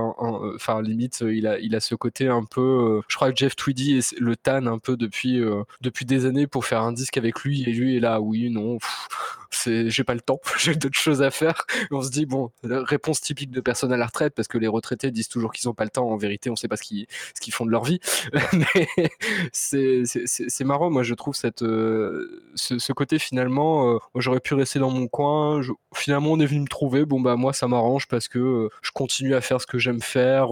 Enfin limite il a, il a ce côté un peu. je crois que Jeff Tweedy le tanne un peu depuis, depuis des années pour faire un disque avec lui et lui est là oui non c'est j'ai pas le temps, j'ai d'autres choses à faire. on se dit bon, réponse typique de personnes à la retraite parce que les retraités disent toujours qu'ils ont pas le temps. En vérité, on sait pas ce qu'ils ce font de leur vie. Mais c'est marrant. Moi, je trouve cette euh, ce, côté finalement, euh, j'aurais pu rester dans mon coin. finalement, on est venu me trouver. Bon bah moi, ça parce que euh, je continue à faire ce que j'aime faire.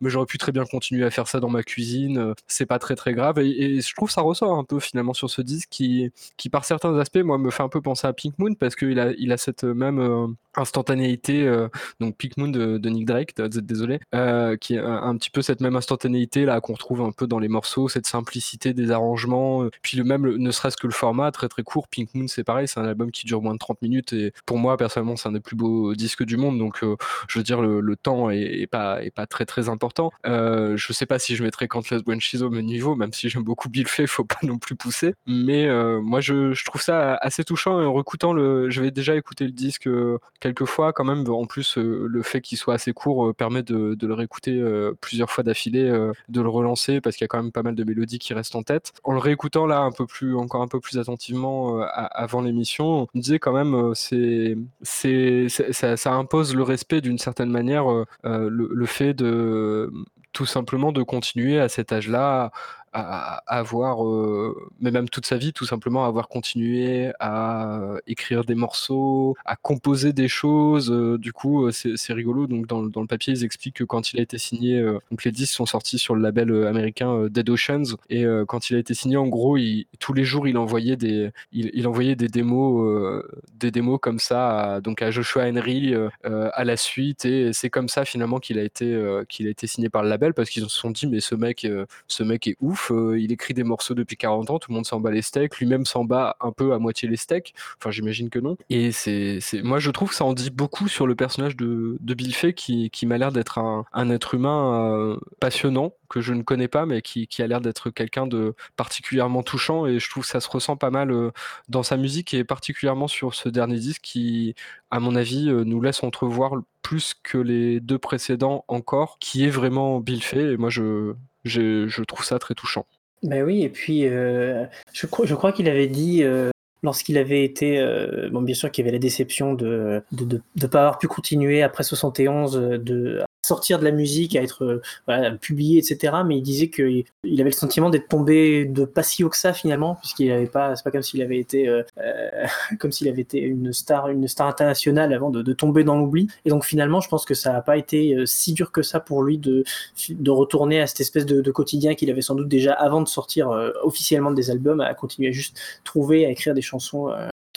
mais j'aurais pu très bien continuer à faire ça dans ma cuisine. c'est pas très très grave. Et, je trouve ça ressort un peu finalement sur ce disque qui qui par certains aspects, moi, me fait un peu penser à Pink Moon parce qu'il a, il a cette même euh, instantanéité, euh, donc Peak Moon de, Nick Drake, désolé, euh, qui est un, petit peu cette même instantanéité là qu'on retrouve un peu dans les morceaux, cette simplicité des arrangements, puis le même, ne serait-ce que le format très très court. Pink Moon, c'est pareil, c'est un album qui dure moins de 30 minutes et pour moi personnellement, c'est un des plus beaux disques du monde, donc je veux dire le, temps est, pas très très important. je sais pas si je mettrais Countless Branches au même niveau, même si j'aime beaucoup Bill Fay, faut pas non plus pousser, mais moi je, trouve ça assez touchant et en recoutant le je vais déjà écouter le disque euh, quelques fois quand même. En plus, euh, le fait qu'il soit assez court euh, permet de, le réécouter plusieurs fois d'affilée, de le relancer parce qu'il y a quand même pas mal de mélodies qui restent en tête. En le réécoutant là un peu plus, encore un peu plus attentivement avant l'émission, on disait quand même c'est, c'est, ça, impose le respect d'une certaine manière, le, fait de tout simplement de continuer à cet âge-là à, avoir, euh, mais même toute sa vie, tout simplement, avoir continué à euh, écrire des morceaux, à composer des choses. Euh, du coup, c'est rigolo. Donc, dans, dans, le papier, ils expliquent que quand il a été signé, donc les disques sont sortis sur le label américain Dead Oceans. Et quand il a été signé, en gros, il, tous les jours, il envoyait des, il, il envoyait des démos, des démos comme ça, à, donc à Joshua Henry à la suite. Et c'est comme ça finalement qu'il a été, qu'il a été signé par le label parce qu'ils se sont dit, mais ce mec, ce mec est ouf. Euh, il écrit des morceaux depuis 40 ans, tout le monde s'en bat les steaks, lui-même s'en bat un peu à moitié les steaks. Enfin, j'imagine que non. Et c'est, moi, je trouve que ça en dit beaucoup sur le personnage de, Bill Fay qui, m'a l'air d'être un, être humain euh, passionnant que je ne connais pas, mais qui, a l'air d'être quelqu'un de particulièrement touchant. Et je trouve que ça se ressent pas mal euh, dans sa musique et particulièrement sur ce dernier disque qui, à mon avis, nous laisse entrevoir plus que les deux précédents encore, qui est vraiment Bill Fay. Et moi, je, je, trouve ça très touchant. Ben oui, et puis euh, je, crois, qu'il avait dit euh, lorsqu'il avait été, euh, bon bien sûr qu'il y avait la déception de ne de, pas avoir pu continuer après 71 de sortir de la musique, à être euh, voilà, publié, etc. Mais il disait qu'il il avait le sentiment d'être tombé de pas si haut que ça finalement, puisqu'il avait pas, c'est pas comme s'il avait été, euh, euh, comme s'il avait été une star, une star internationale avant de, tomber dans l'oubli. Et donc finalement, je pense que ça n'a pas été si dur que ça pour lui de, de retourner à cette espèce de, de quotidien qu'il avait sans doute déjà avant de sortir officiellement des albums, à continuer à juste trouver, à écrire des chansons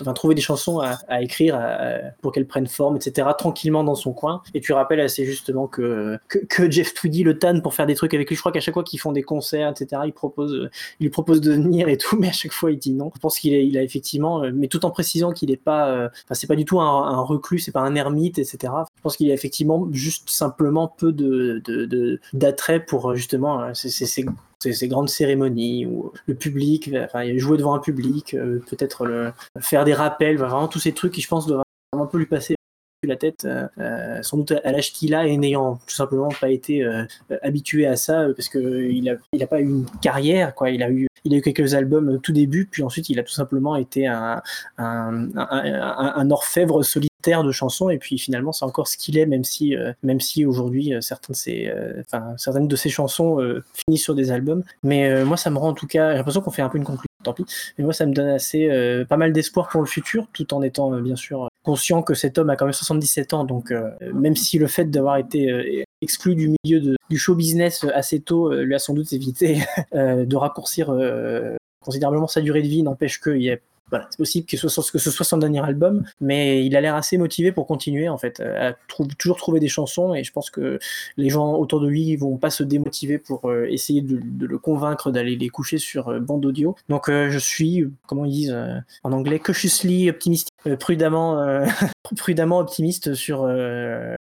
enfin, trouver des chansons à, à écrire pour qu'elles prennent forme, etc., tranquillement dans son coin. Et tu rappelles assez justement que, que, que Jeff Tweedy le tanne pour faire des trucs avec lui. Je crois qu'à chaque fois qu'ils font des concerts, etc., il propose, il lui propose de venir et tout, mais à chaque fois il dit non. Je pense qu'il il a effectivement, euh, mais tout en précisant qu'il n'est pas, euh, c'est pas du tout un, un reclus, c'est pas un ermite, etc. Je pense qu'il a effectivement juste simplement peu de, d'attrait pour justement euh, ces, ces, grandes cérémonies où le public, enfin, jouer devant un public, euh, peut-être faire des rappels, vraiment tous ces trucs qui, je pense, doivent un peu lui passer la tête, euh, euh, sans doute à l'âge qu'il a et n'ayant tout simplement pas été habitué à ça parce qu'il a, il a pas eu une carrière, quoi. Il a eu, il a eu quelques albums au tout début, puis ensuite il a tout simplement été un, orfèvre solitaire de chansons et puis finalement c'est encore ce qu'il est même si euh, si aujourd'hui euh, certaines de ses euh, enfin certaines de ses chansons finissent sur des albums. Mais moi ça me rend en tout cas j'ai l'impression qu'on fait un peu une conclusion tant pis. Mais moi ça me donne assez pas mal d'espoir pour le futur tout en étant bien sûr conscient que cet homme a quand même 77 ans donc même si le fait d'avoir été exclu du milieu du show business assez tôt lui a sans doute évité de raccourcir considérablement sa durée de vie n'empêche qu'il y a voilà, c'est possible que ce, soit, que ce soit son dernier album, mais il a l'air assez motivé pour continuer en fait, à toujours trouver des chansons et je pense que les gens autour de lui vont pas se démotiver pour euh, essayer de, le convaincre d'aller les coucher sur euh, bande audio. Donc euh, je suis, comment ils disent en anglais, cautiously optimiste, prudemment, prudemment optimiste sur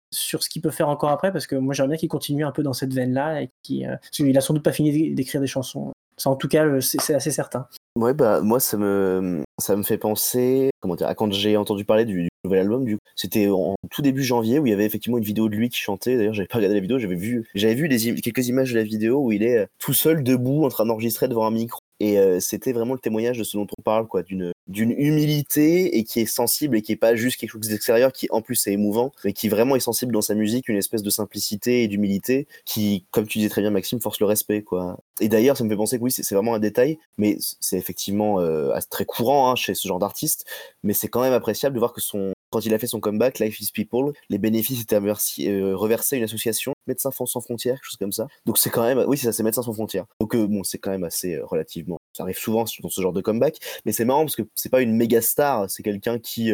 sur ce qu'il peut faire encore après, parce que moi j'aimerais bien qu'il continue un peu dans cette veine-là, et qui, il a sans doute pas fini d'écrire des chansons. Ça, en tout cas, c'est assez certain. Ouais, bah moi ça me ça me fait penser comment dire à quand j'ai entendu parler du, nouvel album du c'était en tout début janvier où il y avait effectivement une vidéo de lui qui chantait. D'ailleurs j'avais pas regardé la vidéo j'avais vu j'avais vu quelques images de la vidéo où il est tout seul debout en train d'enregistrer devant un micro et euh, c'était vraiment le témoignage de ce dont on parle, quoi, d'une d'une humilité et qui est sensible et qui est pas juste quelque chose d'extérieur, qui en plus est émouvant, mais qui vraiment est sensible dans sa musique, une espèce de simplicité et d'humilité qui, comme tu disais très bien Maxime, force le respect, quoi. Et d'ailleurs, ça me fait penser que oui, c'est vraiment un détail, mais c'est effectivement euh, très courant hein, chez ce genre d'artiste, mais c'est quand même appréciable de voir que son quand il a fait son comeback, Life is People, les bénéfices étaient euh, reversés à une association, Médecins sans frontières, quelque chose comme ça. Donc c'est quand même, oui, c'est ça, c'est Médecins sans frontières. Donc euh, bon, c'est quand même assez euh, relativement. Ça arrive souvent dans ce genre de comeback, mais c'est marrant parce que c'est pas une méga star, c'est quelqu'un qui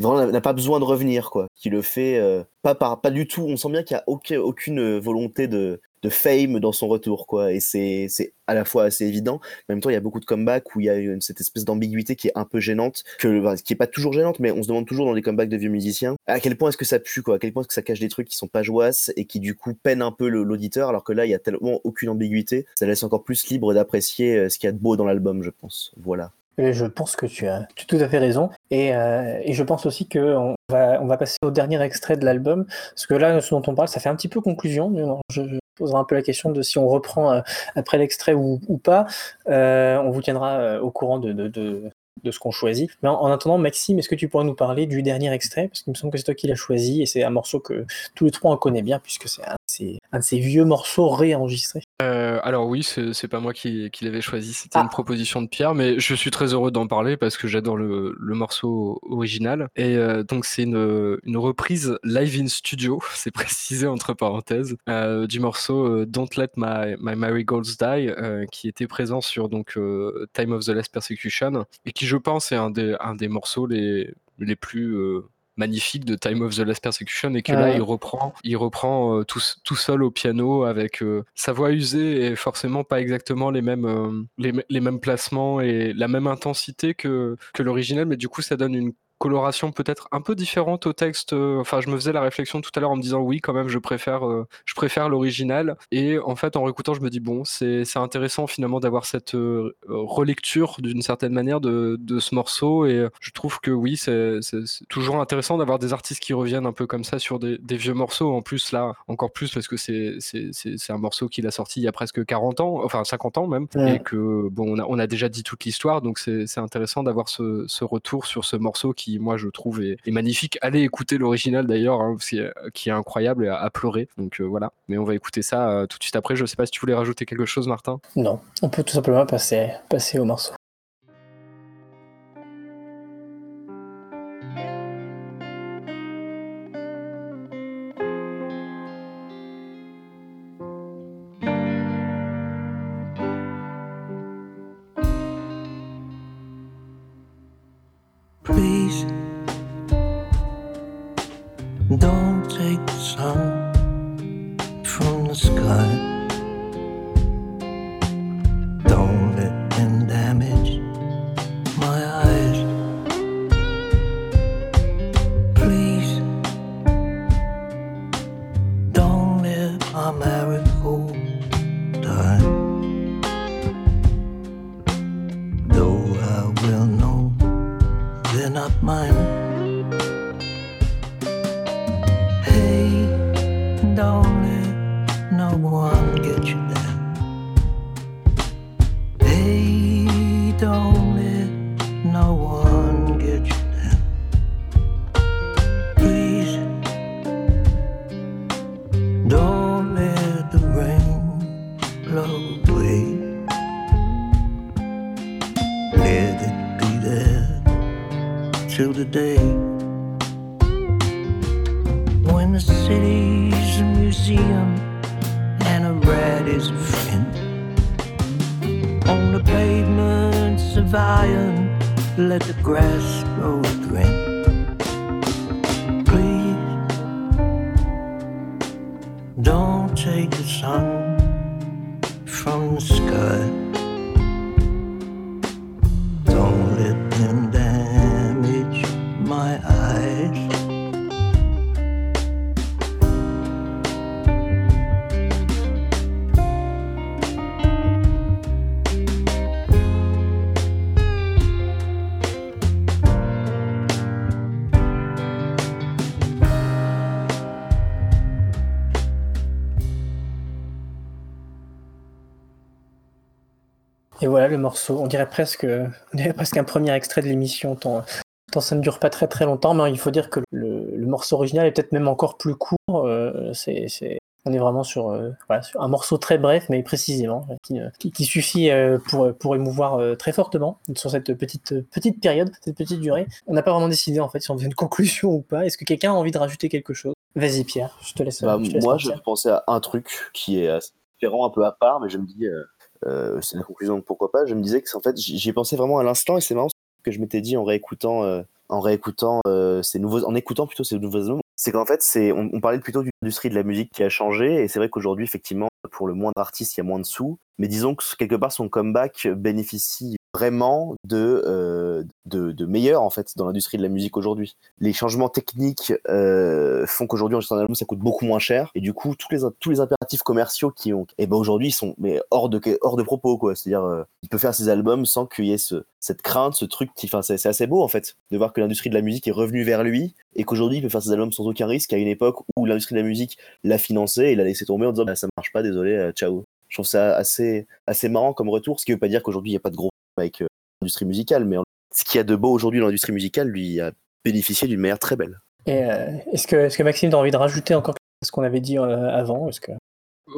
vraiment n'a pas besoin de revenir, quoi. Qui le fait pas par, pas du tout. On sent bien qu'il y a aucune volonté de de fame dans son retour, quoi. Et c'est à la fois assez évident. En même temps, il y a beaucoup de comebacks où il y a une, cette espèce d'ambiguïté qui est un peu gênante, que, qui est pas toujours gênante, mais on se demande toujours dans les comebacks de vieux musiciens à quel point est-ce que ça pue, quoi? À quel point est-ce que ça cache des trucs qui sont pas joyeux et qui du coup peinent un peu l'auditeur, alors que là, il y a tellement aucune ambiguïté. Ça laisse encore plus libre d'apprécier euh, ce qu'il y a de beau dans l'album, je pense. Voilà. je pense que tu as, tout à fait raison. Et, euh, et je pense aussi qu'on va, on va passer au dernier extrait de l'album. Parce que là, ce dont on parle, ça fait un petit peu conclusion. Je, posera un peu la question de si on reprend euh, après l'extrait ou, pas. Euh, on vous tiendra euh, au courant de, de, ce qu'on choisit. Mais en, attendant, Maxime, est-ce que tu pourrais nous parler du dernier extrait? Parce qu'il me semble que c'est toi qui l'as choisi et c'est un morceau que tous les trois on connaît bien puisque c'est un, de ces vieux morceaux réenregistrés. alors oui, c'est pas moi qui, l'avais choisi, c'était une ah. proposition de Pierre, mais je suis très heureux d'en parler parce que j'adore le, morceau original. Et donc c'est une, une, reprise live in studio, c'est précisé entre parenthèses, du morceau Don't Let My, My Marigolds Die, qui était présent sur donc Time of the Last Persecution et qui je pense est un des, un des morceaux les, les plus magnifique de Time of the Last Persecution et que là il reprend il reprend euh, tout, tout, seul au piano avec euh, sa voix usée et forcément pas exactement les mêmes euh, les, les, mêmes placements et la même intensité que que l'original mais du coup ça donne une coloration peut-être un peu différente au texte. Euh, enfin, je me faisais la réflexion tout à l'heure en me disant oui, quand même, je préfère, euh, je préfère l'original. Et en fait, en réécoutant, je me dis bon, c'est intéressant finalement d'avoir cette euh, relecture d'une certaine manière de, de, ce morceau. Et je trouve que oui, c'est toujours intéressant d'avoir des artistes qui reviennent un peu comme ça sur des, des vieux morceaux. En plus, là, encore plus parce que c'est un morceau qu'il a sorti il y a presque 40 ans, enfin 50 ans même, et que bon, on a, on a déjà dit toute l'histoire, donc c'est intéressant d'avoir ce, ce retour sur ce morceau qui moi, je trouve est, magnifique. Allez écouter l'original d'ailleurs, hein, qui est incroyable à, à pleurer. Donc euh, voilà. Mais on va écouter ça euh, tout de suite après. Je sais pas si tu voulais rajouter quelque chose, Martin? Non, on peut tout simplement passer, passer au morceau. Et voilà le morceau. On dirait presque, on dirait presque un premier extrait de l'émission. Tant, tant ça ne dure pas très très longtemps, mais il faut dire que le, le morceau original est peut-être même encore plus court. Euh, c'est, c'est, on est vraiment sur, euh, voilà, sur, un morceau très bref, mais précisément, qui, qui, qui suffit euh, pour, pour émouvoir euh, très fortement sur cette petite, petite période, cette petite durée. On n'a pas vraiment décidé en fait si on faisait une conclusion ou pas. Est-ce que quelqu'un a envie de rajouter quelque chose? Vas-y Pierre, je te laisse. Bah, je te laisse moi, partir. je pensais à un truc qui est assez différent, un peu à part, mais je me dis, euh, c'est la conclusion, donc pourquoi pas. Je me disais que en fait, j'y j'y ai pensé vraiment à l'instant, et c'est marrant que je m'étais dit en réécoutant, euh, en réécoutant euh, ces nouveaux, en écoutant plutôt ces nouveaux c'est qu'en fait, c'est, on, on parlait plutôt d'une industrie de la musique qui a changé, et c'est vrai qu'aujourd'hui, effectivement, pour le moindre artiste, il y a moins de sous, mais disons que quelque part, son comeback bénéficie vraiment de, euh, de, de meilleur en fait dans l'industrie de la musique aujourd'hui. Les changements techniques euh, font qu'aujourd'hui enregistrer un album ça coûte beaucoup moins cher et du coup tous les tous les impératifs commerciaux qui ont et ben aujourd'hui ils sont mais hors de hors de propos quoi. C'est-à-dire euh, il peut faire ses albums sans qu'il y ait ce, cette crainte, ce truc qui enfin c'est c'est assez beau en fait de voir que l'industrie de la musique est revenue vers lui et qu'aujourd'hui il peut faire ses albums sans aucun risque à une époque où l'industrie de la musique l'a financé et l'a laissé tomber en disant bah, ça marche pas désolé euh, ciao. Je trouve ça assez assez marrant comme retour ce qui veut pas dire qu'aujourd'hui il y a pas de gros avec euh, l'industrie musicale mais ce qu'il y a de beau aujourd'hui dans l'industrie musicale lui a bénéficié d'une manière très belle. Euh, est-ce que, Maxime, tu as envie de rajouter encore ce qu'on avait dit euh, avant? Que...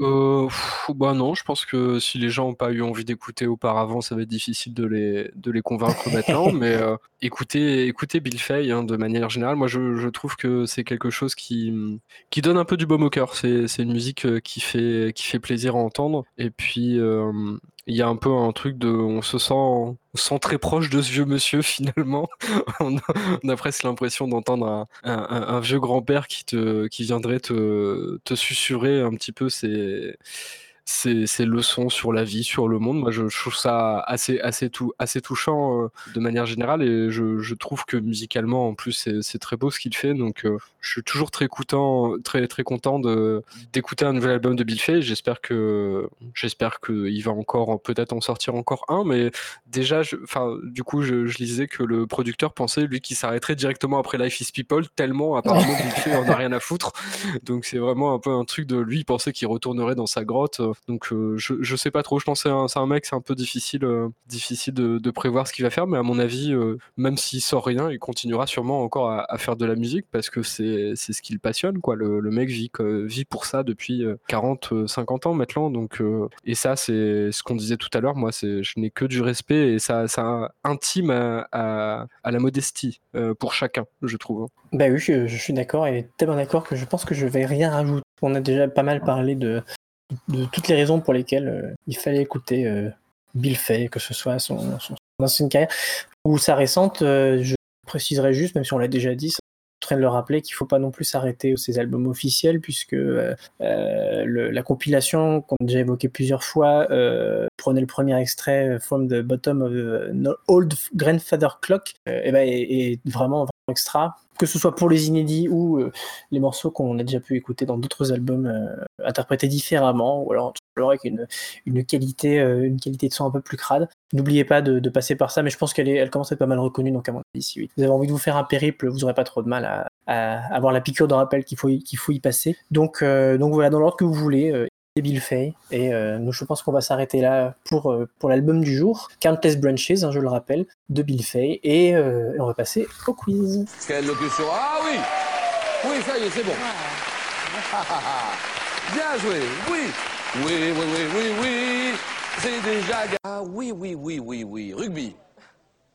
Euh, pff, bah non, je pense que si les gens n'ont pas eu envie d'écouter auparavant, ça va être difficile de les, de les convaincre maintenant. Mais euh, écoutez, écoutez Bill Fay hein, de manière générale. Moi, je, je trouve que c'est quelque chose qui, qui donne un peu du baume au cœur. C'est, c'est une musique euh, qui fait, qui fait plaisir à entendre. Et puis, euh, il y a un peu un truc de. On se sent, on se sent très proche de ce vieux monsieur finalement. on, a, presque l'impression d'entendre un, un, un- un vieux grand-père qui, te, qui viendrait te, te susurrer un petit peu ses, ses, ses leçons sur la vie, sur le monde. Moi, je, je trouve ça assez, assez, tou- assez touchant euh, de manière générale et je, je trouve que musicalement, en plus, c'est très beau ce qu'il fait. Donc, euh, je suis toujours très, écoutant, très, très content d'écouter un nouvel album de Bill Fay. J'espère que j'espère qu'il va encore peut-être en sortir encore un, mais déjà, je- du coup, je, je lisais que le producteur pensait lui qu'il s'arrêterait directement après Life is People, tellement apparemment Bill Fay en a rien à foutre. Donc c'est vraiment un peu un truc de lui, il pensait qu'il retournerait dans sa grotte. euh, Donc euh, je, je sais pas trop, je pense que c'est un, un mec, c'est un peu difficile, euh, difficile de, de prévoir ce qu'il va faire, mais à mon avis, euh, même s'il sort rien, il continuera sûrement encore à, faire de la musique parce que c'est ce qui le passionne, quoi. Le, le mec vit, vit pour ça depuis euh, 40, euh, 50 ans maintenant. Donc, et ça, c'est ce qu'on disait tout à l'heure, moi, je n'ai que du respect et ça, ça intime à, à, la modestie pour chacun, je trouve. Bah oui, je, je suis d'accord et tellement d'accord que je pense que je vais rien rajouter. On a déjà pas mal parlé de, de toutes les raisons pour lesquelles euh, il fallait écouter euh, Bill Fay, que ce soit son, son, ancienne carrière ou sa récente. euh, je préciserai juste, même si on l'a déjà dit, en train de le rappeler qu'il faut pas non plus s'arrêter ses albums officiels puisque la compilation qu'on a déjà évoqué plusieurs fois prenait le premier extrait From the Bottom of the Old Grandfather Clock et ben, est, vraiment extra que ce soit pour les inédits ou euh, les morceaux qu'on a déjà pu écouter dans d'autres albums euh, interprétés différemment, ou alors, avec une, qualité, euh, une qualité de son un peu plus crade. N'oubliez pas de, passer par ça, mais je pense qu'elle elle commence à être pas mal reconnue, donc à mon avis, si vous avez envie de vous faire un périple, vous n'aurez pas trop de mal à, avoir la piqûre de rappel qu'il faut, qu'il faut y passer. Donc, donc voilà, dans l'ordre que vous voulez. Bill Fay. Et euh, nous, je pense qu'on va s'arrêter là pour, euh, pour l'album du jour, Countless Branches, hein, je le rappelle, de Bill Fay. Et, euh, et on va passer au quiz. Quelle locution Ah oui Oui, ça y est, c'est bon. Bien joué, oui. Oui, oui, oui, oui, oui. C'est déjà... Ah oui, oui, oui, oui, oui. Rugby.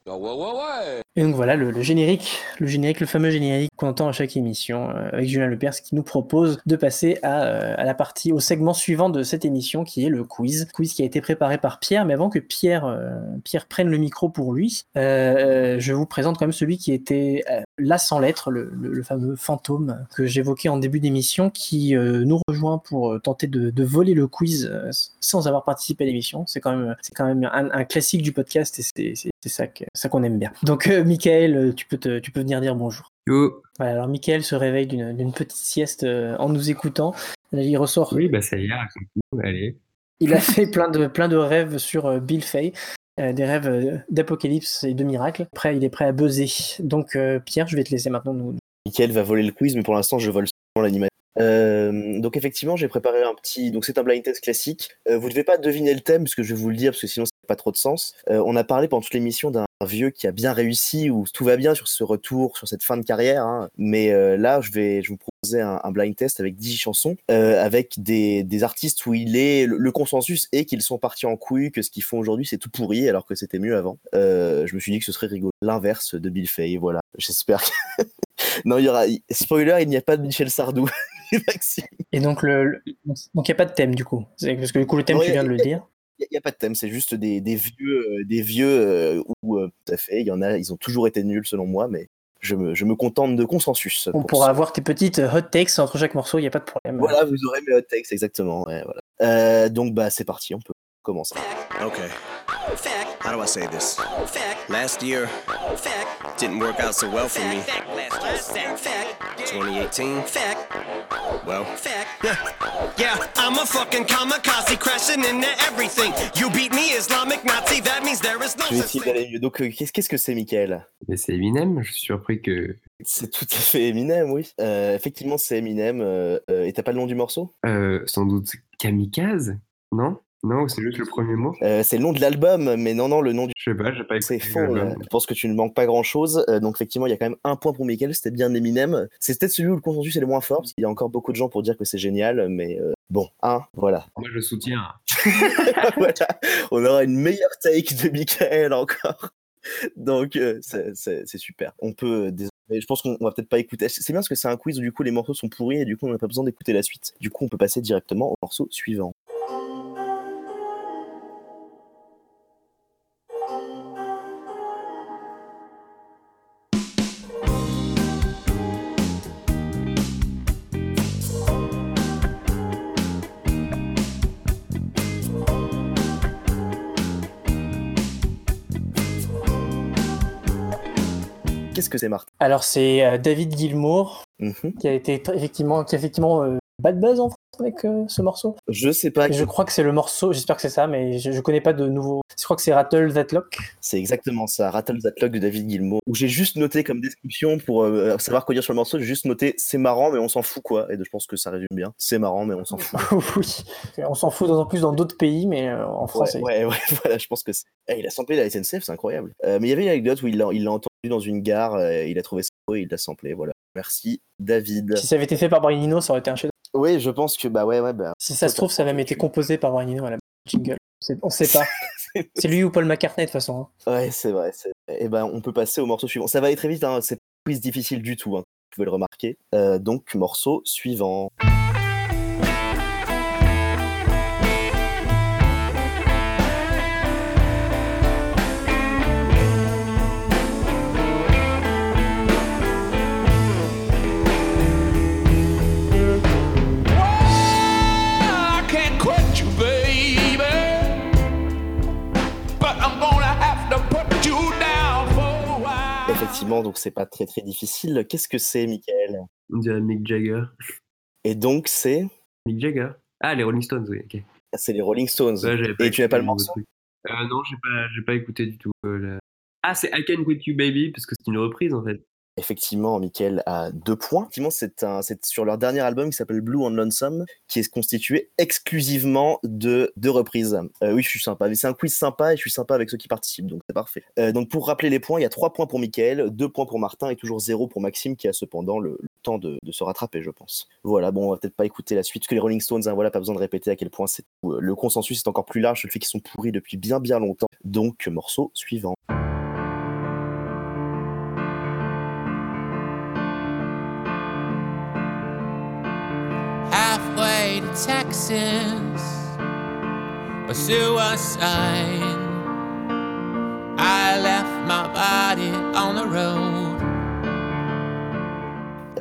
Ah ouais, ouais, ouais. Et donc voilà le, générique, le générique, le fameux générique qu'on entend à chaque émission euh, avec Julien Lepers qui nous propose de passer à, euh, à, la partie, au segment suivant de cette émission qui est le quiz. Quiz qui a été préparé par Pierre, mais avant que Pierre, euh, Pierre prenne le micro pour lui, je vous présente quand même celui qui était là sans lettres, le, fameux fantôme que j'évoquais en début d'émission qui nous rejoint pour tenter de, voler le quiz sans avoir participé à l'émission. C'est quand même, quand même un, classique du podcast et c'est ça qu'on aime bien. Donc, Michael, tu peux, te, tu peux venir dire bonjour. Yo. Voilà, alors Michael se réveille d'une petite sieste euh, en nous écoutant. Il ressort. Oui, bah ça y est, allez. Il a fait plein de, plein de rêves sur euh, Bill Fay. Euh, des rêves d'apocalypse et de miracles. Après, il est prêt à buzzer. Donc, euh, Pierre, je vais te laisser maintenant nous. Michael va voler le quiz, mais pour l'instant, je vole seulement l'animation. Euh, donc effectivement, j'ai préparé un petit. Donc c'est un blind test classique. Euh, vous ne devez pas deviner le thème, parce que je vais vous le dire, parce que sinon pas trop de sens. Euh, on a parlé pendant toute l'émission d'un vieux qui a bien réussi, où tout va bien sur ce retour, sur cette fin de carrière. hein. Mais euh, là, je vais, je vous proposer un, un blind test avec 10 chansons, euh, avec des, des artistes où il est, le, le consensus est qu'ils sont partis en couille, que ce qu'ils font aujourd'hui c'est tout pourri, alors que c'était mieux avant. Euh, je me suis dit que ce serait rigolo. L'inverse de Bill Fay, voilà. J'espère que. non, il y aura. Spoiler, il n'y a pas de Michel Sardou. Maxime. Et donc, le, le- donc il n'y a pas de thème du coup. Parce que du coup, le thème, Ouais, tu viens de le dire. Il n'y a, pas de thème, c'est juste des, des vieux, euh, des vieux euh, où, euh, tout à fait, il y en a, ils ont toujours été nuls selon moi, mais je me, je me contente de consensus. On pour pourra ça. avoir tes petites hot takes entre chaque morceau, il n'y a pas de problème. Voilà, vous aurez mes hot takes, exactement. ouais, voilà. Euh, donc, bah, c'est parti, on peut commencer. Okay. How do I say this? Last year didn't work out so well for me. 2018. Well, Yeah, yeah, I'm a fucking kamikaze crashing into everything. You beat me, Islamic Nazi, that means there is no Je vais essayer d'aller mieux. Donc, euh, qu'est-ce qu'est-ce que c'est, Michael? Mais c'est Eminem, je suis surpris que. C'est tout à fait Eminem, oui. Euh, effectivement, c'est Eminem. euh, euh, et t'as pas le nom du morceau? Euh, sans doute Kamikaze Non? Non, c'est juste le premier mot Euh, C'est le nom de l'album, mais non, non, le nom du. Je sais pas, j'ai pas écouté. C'est faux. là. Je pense que tu ne manques pas grand chose. donc, effectivement, il y a quand même un point pour Michael. C'était bien Eminem. C'est peut-être celui où le consensus est le moins fort, parce qu'il y a encore beaucoup de gens pour dire que c'est génial, mais euh, bon, un, voilà. Moi, je soutiens. voilà. On aura une meilleure take de Michael encore. Donc, euh, c'est- super. On peut. euh, je pense qu'on on va peut-être pas écouter. C'est bien parce que c'est un quiz où du coup les morceaux sont pourris et du coup on n'a pas besoin d'écouter la suite. Du coup, on peut passer directement au morceau suivant. Que c'est, Martin Alors, c'est euh, David Gilmour Mhm. qui a été effectivement, qui a effectivement euh, bad buzz en France avec euh, ce morceau. Je sais pas. Je crois que c'est le morceau, j'espère que c'est ça, mais je, je connais pas de nouveau. Je crois que c'est Rattle That Lock. C'est exactement ça, Rattle That Lock de David Gilmour. Où j'ai juste noté comme description pour euh, savoir quoi dire sur le morceau, j'ai juste noté c'est marrant mais on s'en fout quoi. Et je pense que ça résume bien. C'est marrant mais on s'en fout. oui, on s'en fout d'autant plus dans d'autres pays, mais euh, en France, Ouais, ouais, ouais, voilà, je pense que c'est. Eh, il a samplé la SNCF, c'est incroyable. Mais il y avait une anecdote où il l'a entendu dans une gare, il a trouvé ça et il l'a samplé, voilà. Merci, David. si ça avait été fait par Brian Eno, ça aurait été un chef. Oui, je pense que, bah ouais, ouais, bah. Si ça se trouve, ça a même été composé par Eno à la jingle. On sait pas. C'est lui ou Paul McCartney de toute façon. hein. Ouais, c'est vrai. c'est- Eh ben, on peut passer au morceau suivant. Ça va aller très vite, hein, c'est pas difficile du tout, hein, vous pouvez le remarquer. Euh, donc, morceau suivant. Donc c'est pas très très difficile. Qu'est-ce que c'est, Michael? On dirait Mick Jagger. Et donc, c'est? Mick Jagger Ah, les Rolling Stones, oui, ok. C'est les Rolling Stones. Ouais, Et tu n'as pas le morceau? euh, Non, j'ai pas, j'ai pas écouté du tout. euh, la- Ah, c'est I Can Quit You Baby, parce que c'est une reprise en fait. Effectivement, Michael a deux points. Effectivement, c'est sur leur dernier album qui s'appelle Blue on Lonesome, qui est constitué exclusivement de deux reprises. Euh, oui, je suis sympa. C'est un quiz sympa et je suis sympa avec ceux qui participent, donc c'est parfait. Euh, donc pour rappeler les points, il y a trois points pour Michael, deux points pour Martin et toujours zéro pour Maxime, qui a cependant le, temps de, de se rattraper, je pense. Voilà, bon, on va peut-être pas écouter la suite, parce que les Rolling Stones, hein, voilà, pas besoin de répéter à quel point c'est euh, le consensus est encore plus large sur le fait qu'ils sont pourris depuis bien bien longtemps. Donc morceau suivant. Texas, a suicide. I left my body on the road.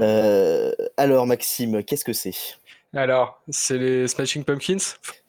Euh, alors Maxime, qu'est-ce que c'est? Alors, c'est les Smashing Pumpkins?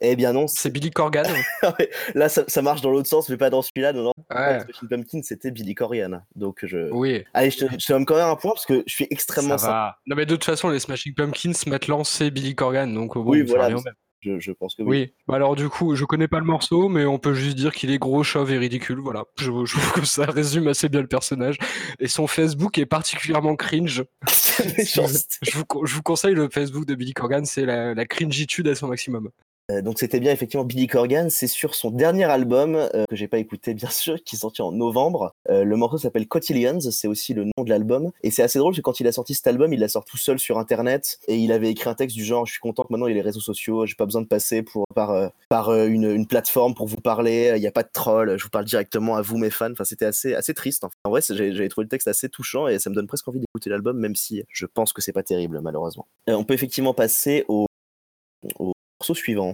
Eh bien non, C'est Billy Corgan Là, ça, ça marche dans l'autre sens, mais pas dans celui-là. Non, non. Ouais. Smashing Pumpkin, c'était Billy Corgan. Donc, je. Oui, Allez, je te, je te donne quand même un point parce que je suis extrêmement ça va. Non mais de toute façon, les Smashing Pumpkins, maintenant c'est Billy Corgan, donc bon, Oui, voilà, au même. Je, je pense que oui. Oui. Bah alors du coup, je connais pas le morceau, mais on peut juste dire qu'il est gros, chauve et ridicule. Voilà. Je, je trouve que ça résume assez bien le personnage. Et son Facebook est particulièrement cringe. Je vous, con- je vous conseille le Facebook de Billy Corgan, c'est la, la cringitude à son maximum. Euh, donc c'était bien effectivement Billy Corgan, c'est sur son dernier album euh, que j'ai pas écouté bien sûr, qui est sorti en novembre. Euh, le morceau s'appelle Cotillions, c'est aussi le nom de l'album. Et c'est assez drôle parce que quand il a sorti cet album, il l'a sorti tout seul sur internet et il avait écrit un texte du genre je suis content que maintenant il y ait les réseaux sociaux, j'ai pas besoin de passer par par une, plateforme pour vous parler, il n'y a pas de troll, je vous parle directement à vous mes fans. Enfin c'était assez assez triste. En vrai j'avais trouvé le texte assez touchant et ça me donne presque envie d'écouter l'album même si je pense que c'est pas terrible malheureusement. On peut effectivement passer au morceau suivant.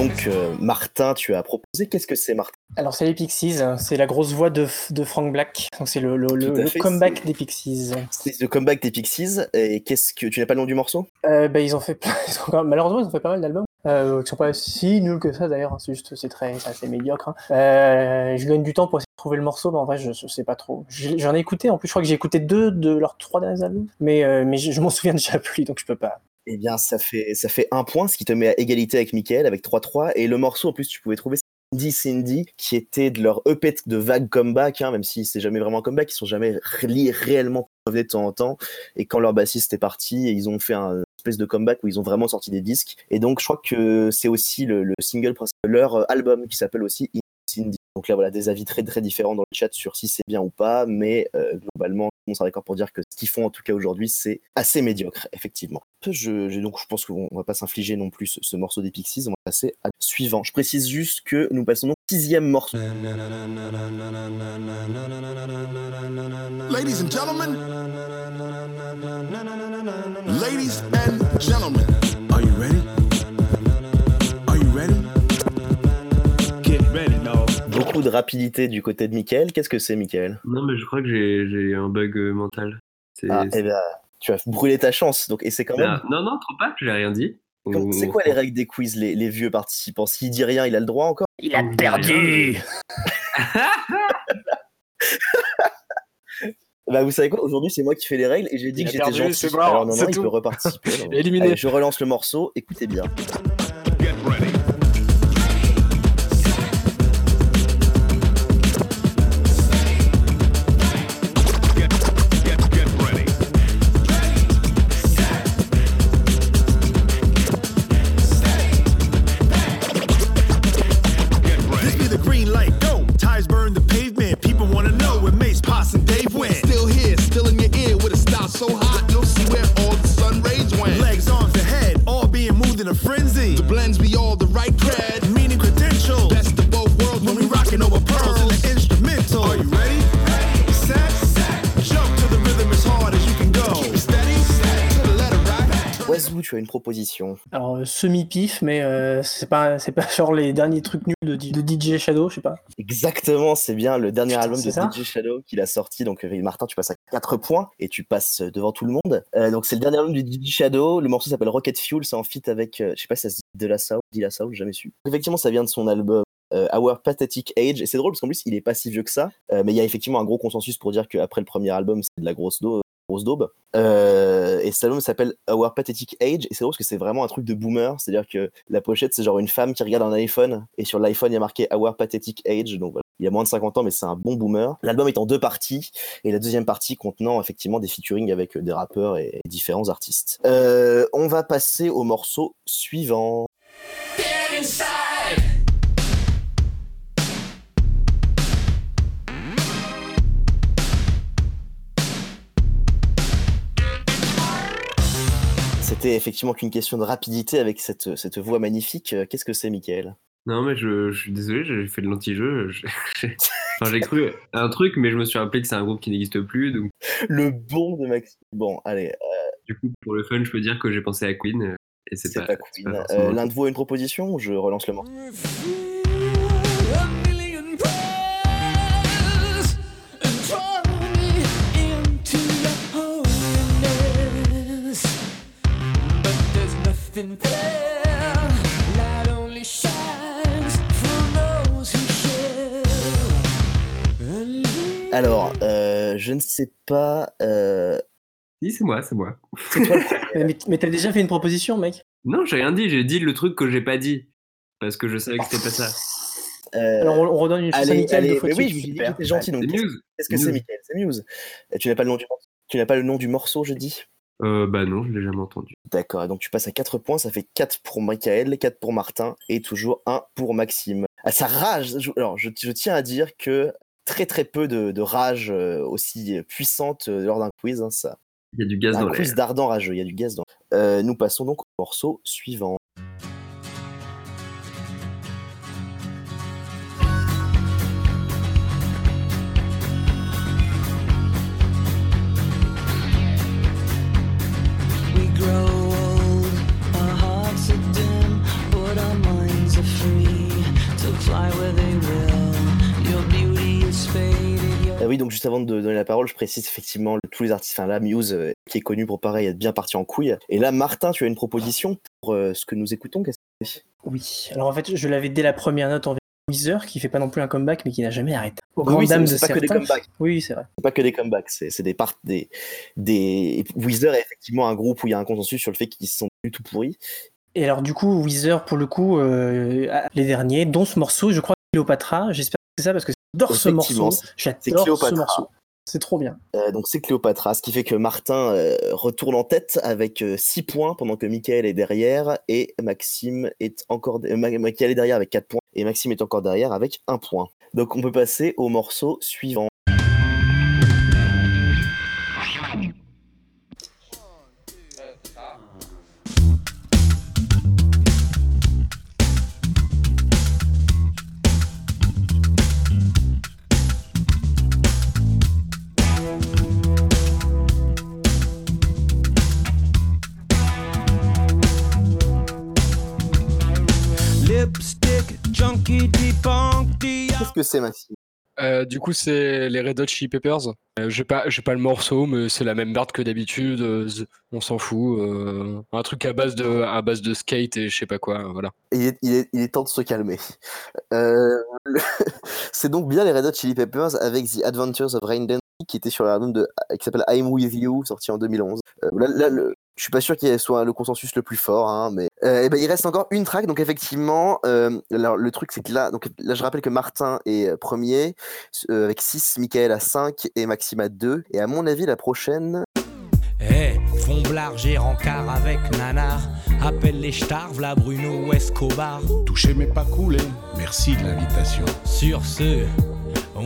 Donc, euh, Martin, tu as proposé. Qu'est-ce que c'est, Martin? Alors c'est les Pixies, c'est la grosse voix de, de Frank Black. Donc c'est le, comeback des Pixies. C'est le comeback des Pixies. Et qu'est-ce que tu n'as pas le nom du morceau? Euh, bah, ils ont fait, malheureusement ils ont fait pas mal d'albums. Euh, qui sont pas si nuls que ça d'ailleurs, hein. c'est juste c'est très c'est assez médiocre. hein. Euh, je gagne du temps pour essayer de trouver le morceau, mais en vrai je, je sais pas trop. J'en ai écouté, en plus je crois que j'ai écouté deux de leurs trois derniers albums, mais, euh, mais je, je m'en souviens déjà plus donc je peux pas. Eh bien, ça fait, ça fait un point, ce qui te met à égalité avec Michael, avec 3-3. Et le morceau, en plus, tu pouvais trouver Cindy Cindy, qui était de leur EP de vague comeback, hein, même si c'est jamais vraiment comeback, ils sont jamais ré- réellement revenus de temps en temps. Et quand leur bassiste est parti, ils ont fait un espèce de comeback où ils ont vraiment sorti des disques. Et donc, je crois que c'est aussi le, le single principal de leur euh, album qui s'appelle aussi Donc là, voilà, des avis très très différents dans le chat sur si c'est bien ou pas, mais euh, globalement, on sera d'accord pour dire que ce qu'ils font en tout cas aujourd'hui, c'est assez médiocre, effectivement. Je, donc je pense qu'on va pas s'infliger non plus ce, ce morceau des Pixies, on va passer à suivant. Je précise juste que nous passons donc au sixième morceau. Ladies and gentlemen, ladies and gentlemen, are you ready? Beaucoup de rapidité du côté de Michael. Qu'est-ce que c'est, Michael? Non, mais je crois que j'ai un bug euh, mental. Ah, eh ben, tu as brûlé ta chance. Donc, et c'est quand même. Ah, non, non, trop pas, j'ai rien dit. C'est quoi les règles des quiz, les, les vieux participants? S'il dit rien, il a le droit encore? Il a perdu Bah vous savez quoi, aujourd'hui c'est moi qui fais les règles et j'ai dit Il que j'étais gentil. Alors non, non, il tout. peut reparticiper. Allez, je relance le morceau, écoutez bien. Frenzy. The blends be tu as une proposition. Alors euh, semi-pif, mais euh, c'est pas pas genre les derniers trucs nuls de, de DJ Shadow, je sais pas. Exactement, c'est bien le dernier Putain, album de DJ Shadow qu'il a sorti. Donc Martin, tu passes à 4 points et tu passes devant tout le monde. Euh, donc c'est le dernier album de DJ Shadow. Le morceau s'appelle Rocket Fuel. C'est en feat avec, euh, je sais pas si ça se dit De La Soul, Di La Soul, jamais su. Effectivement, ça vient de son album. euh, Our Pathetic Age et c'est drôle parce qu'en plus il est pas si vieux que ça euh, mais il y a effectivement un gros consensus pour dire qu'après le premier album c'est de la grosse daube grosse daube. Euh, et cet album s'appelle Our Pathetic Age et c'est drôle parce que c'est vraiment un truc de boomer c'est à dire que la pochette c'est genre une femme qui regarde un iPhone et sur l'iPhone il y a marqué Our Pathetic Age donc voilà. Il a moins de 50 ans mais c'est un bon boomer. L'album est en deux parties et la deuxième partie contenant effectivement des featuring avec euh, des rappeurs et différents artistes. Euh, on va passer au morceau suivant c'était effectivement qu'une question de rapidité avec cette, cette voix magnifique Euh, qu'est-ce que c'est Michael? Non, mais je, je suis désolé, j'ai fait de l'anti-jeu. je- j'ai enfin, cru un truc, mais je me suis rappelé que c'est un groupe qui n'existe plus. Donc, le bon de Max bon allez euh, du coup, pour le fun, je peux dire que j'ai pensé à Queen. euh, Et c'est pas, Queen Euh, l'un de vous a une proposition ou je relance le morceau Alors, euh, je ne sais pas. Euh... Si, c'est moi, c'est moi. Toi mais t'as déjà fait une proposition, mec? Non, j'ai rien dit, j'ai dit le truc que j'ai pas dit. Parce que je savais que c'était pas ça. Euh, Alors on, redonne une chance à Mickaël deux fois oui, je dit gentil. Donc, qu'est-ce que c'est, Mickaël? C'est Muse. Euh, tu n'as pas. Tu n'as pas le nom du morceau, je dis? Euh, bah non, je l'ai jamais entendu. D'accord, donc tu passes à 4 points, ça fait 4 pour Michael, 4 pour Martin, et toujours 1 pour Maxime. Ah, ça rage Alors, je, je tiens à dire que très très peu de, de rage euh, aussi puissante euh, lors d'un quiz. hein, ça. Il y a du gaz Un dans l'air. quiz d'ardent rageux, il y a du gaz dans. Euh, nous passons donc au morceau suivant. Donc juste avant de donner la parole, je précise effectivement tous les artistes, enfin la Muse, euh, qui est connue pour pareil être bien parti en couille. Et là, Martin, tu as une proposition pour euh, ce que nous écoutons qu'est-ce que c'est? Oui, alors en fait, je l'avais dès la première note en Weezer, qui fait pas non plus un comeback, mais qui n'a jamais arrêté. Au grand oui, c'est- dam de pas que des certains. comebacks. Oui, c'est vrai. C'est pas que des comebacks, c'est des parts des des Weezer est effectivement un groupe où il y a un consensus sur le fait qu'ils sont du tout pourris. Et alors du coup, Weezer, pour le coup, euh, les derniers, dont ce morceau, je crois Cléopatra, j'espère c'est ça, parce que j'adore ce morceau. c'est J'adore ce Cléopatra. morceau. C'est trop bien. Euh, donc c'est Cléopatra, ce qui fait que Martin euh, retourne en tête avec 6 points pendant que Michael est derrière et Maxime est encore euh, Ma- Michael est derrière avec 4 points et Maxime est encore derrière avec 1 point. Donc on peut passer au morceau suivant. Que c'est Maxime Euh, du coup, c'est les Red Hot Chili Peppers. Euh, j'ai pas, j'ai pas le morceau, mais c'est la même merde que d'habitude. euh, on s'en fout. euh, un truc à base de, à base de skate et je sais pas quoi. Voilà. il est, il, est, il est temps de se calmer. Euh, le- c'est donc bien les Red Hot Chili Peppers avec The Adventures of Rain Dance qui était sur l'album de qui s'appelle I'm With You sorti en 2011. Euh, là, là, le- je suis pas sûr qu'il soit le consensus le plus fort, hein, mais euh, eh ben, il reste encore une track. Donc effectivement, euh, alors, le truc c'est que là, donc là je rappelle que Martin est euh, premier euh, avec 6, Michael à 5 et Maxime à 2. Et à mon avis la prochaine, Eh, Fomblard, j'ai rencard avec Nanar. Appelle les stars, v'là Bruno ou Escobar. Toucher mais pas couler. Merci de l'invitation. Sur ce,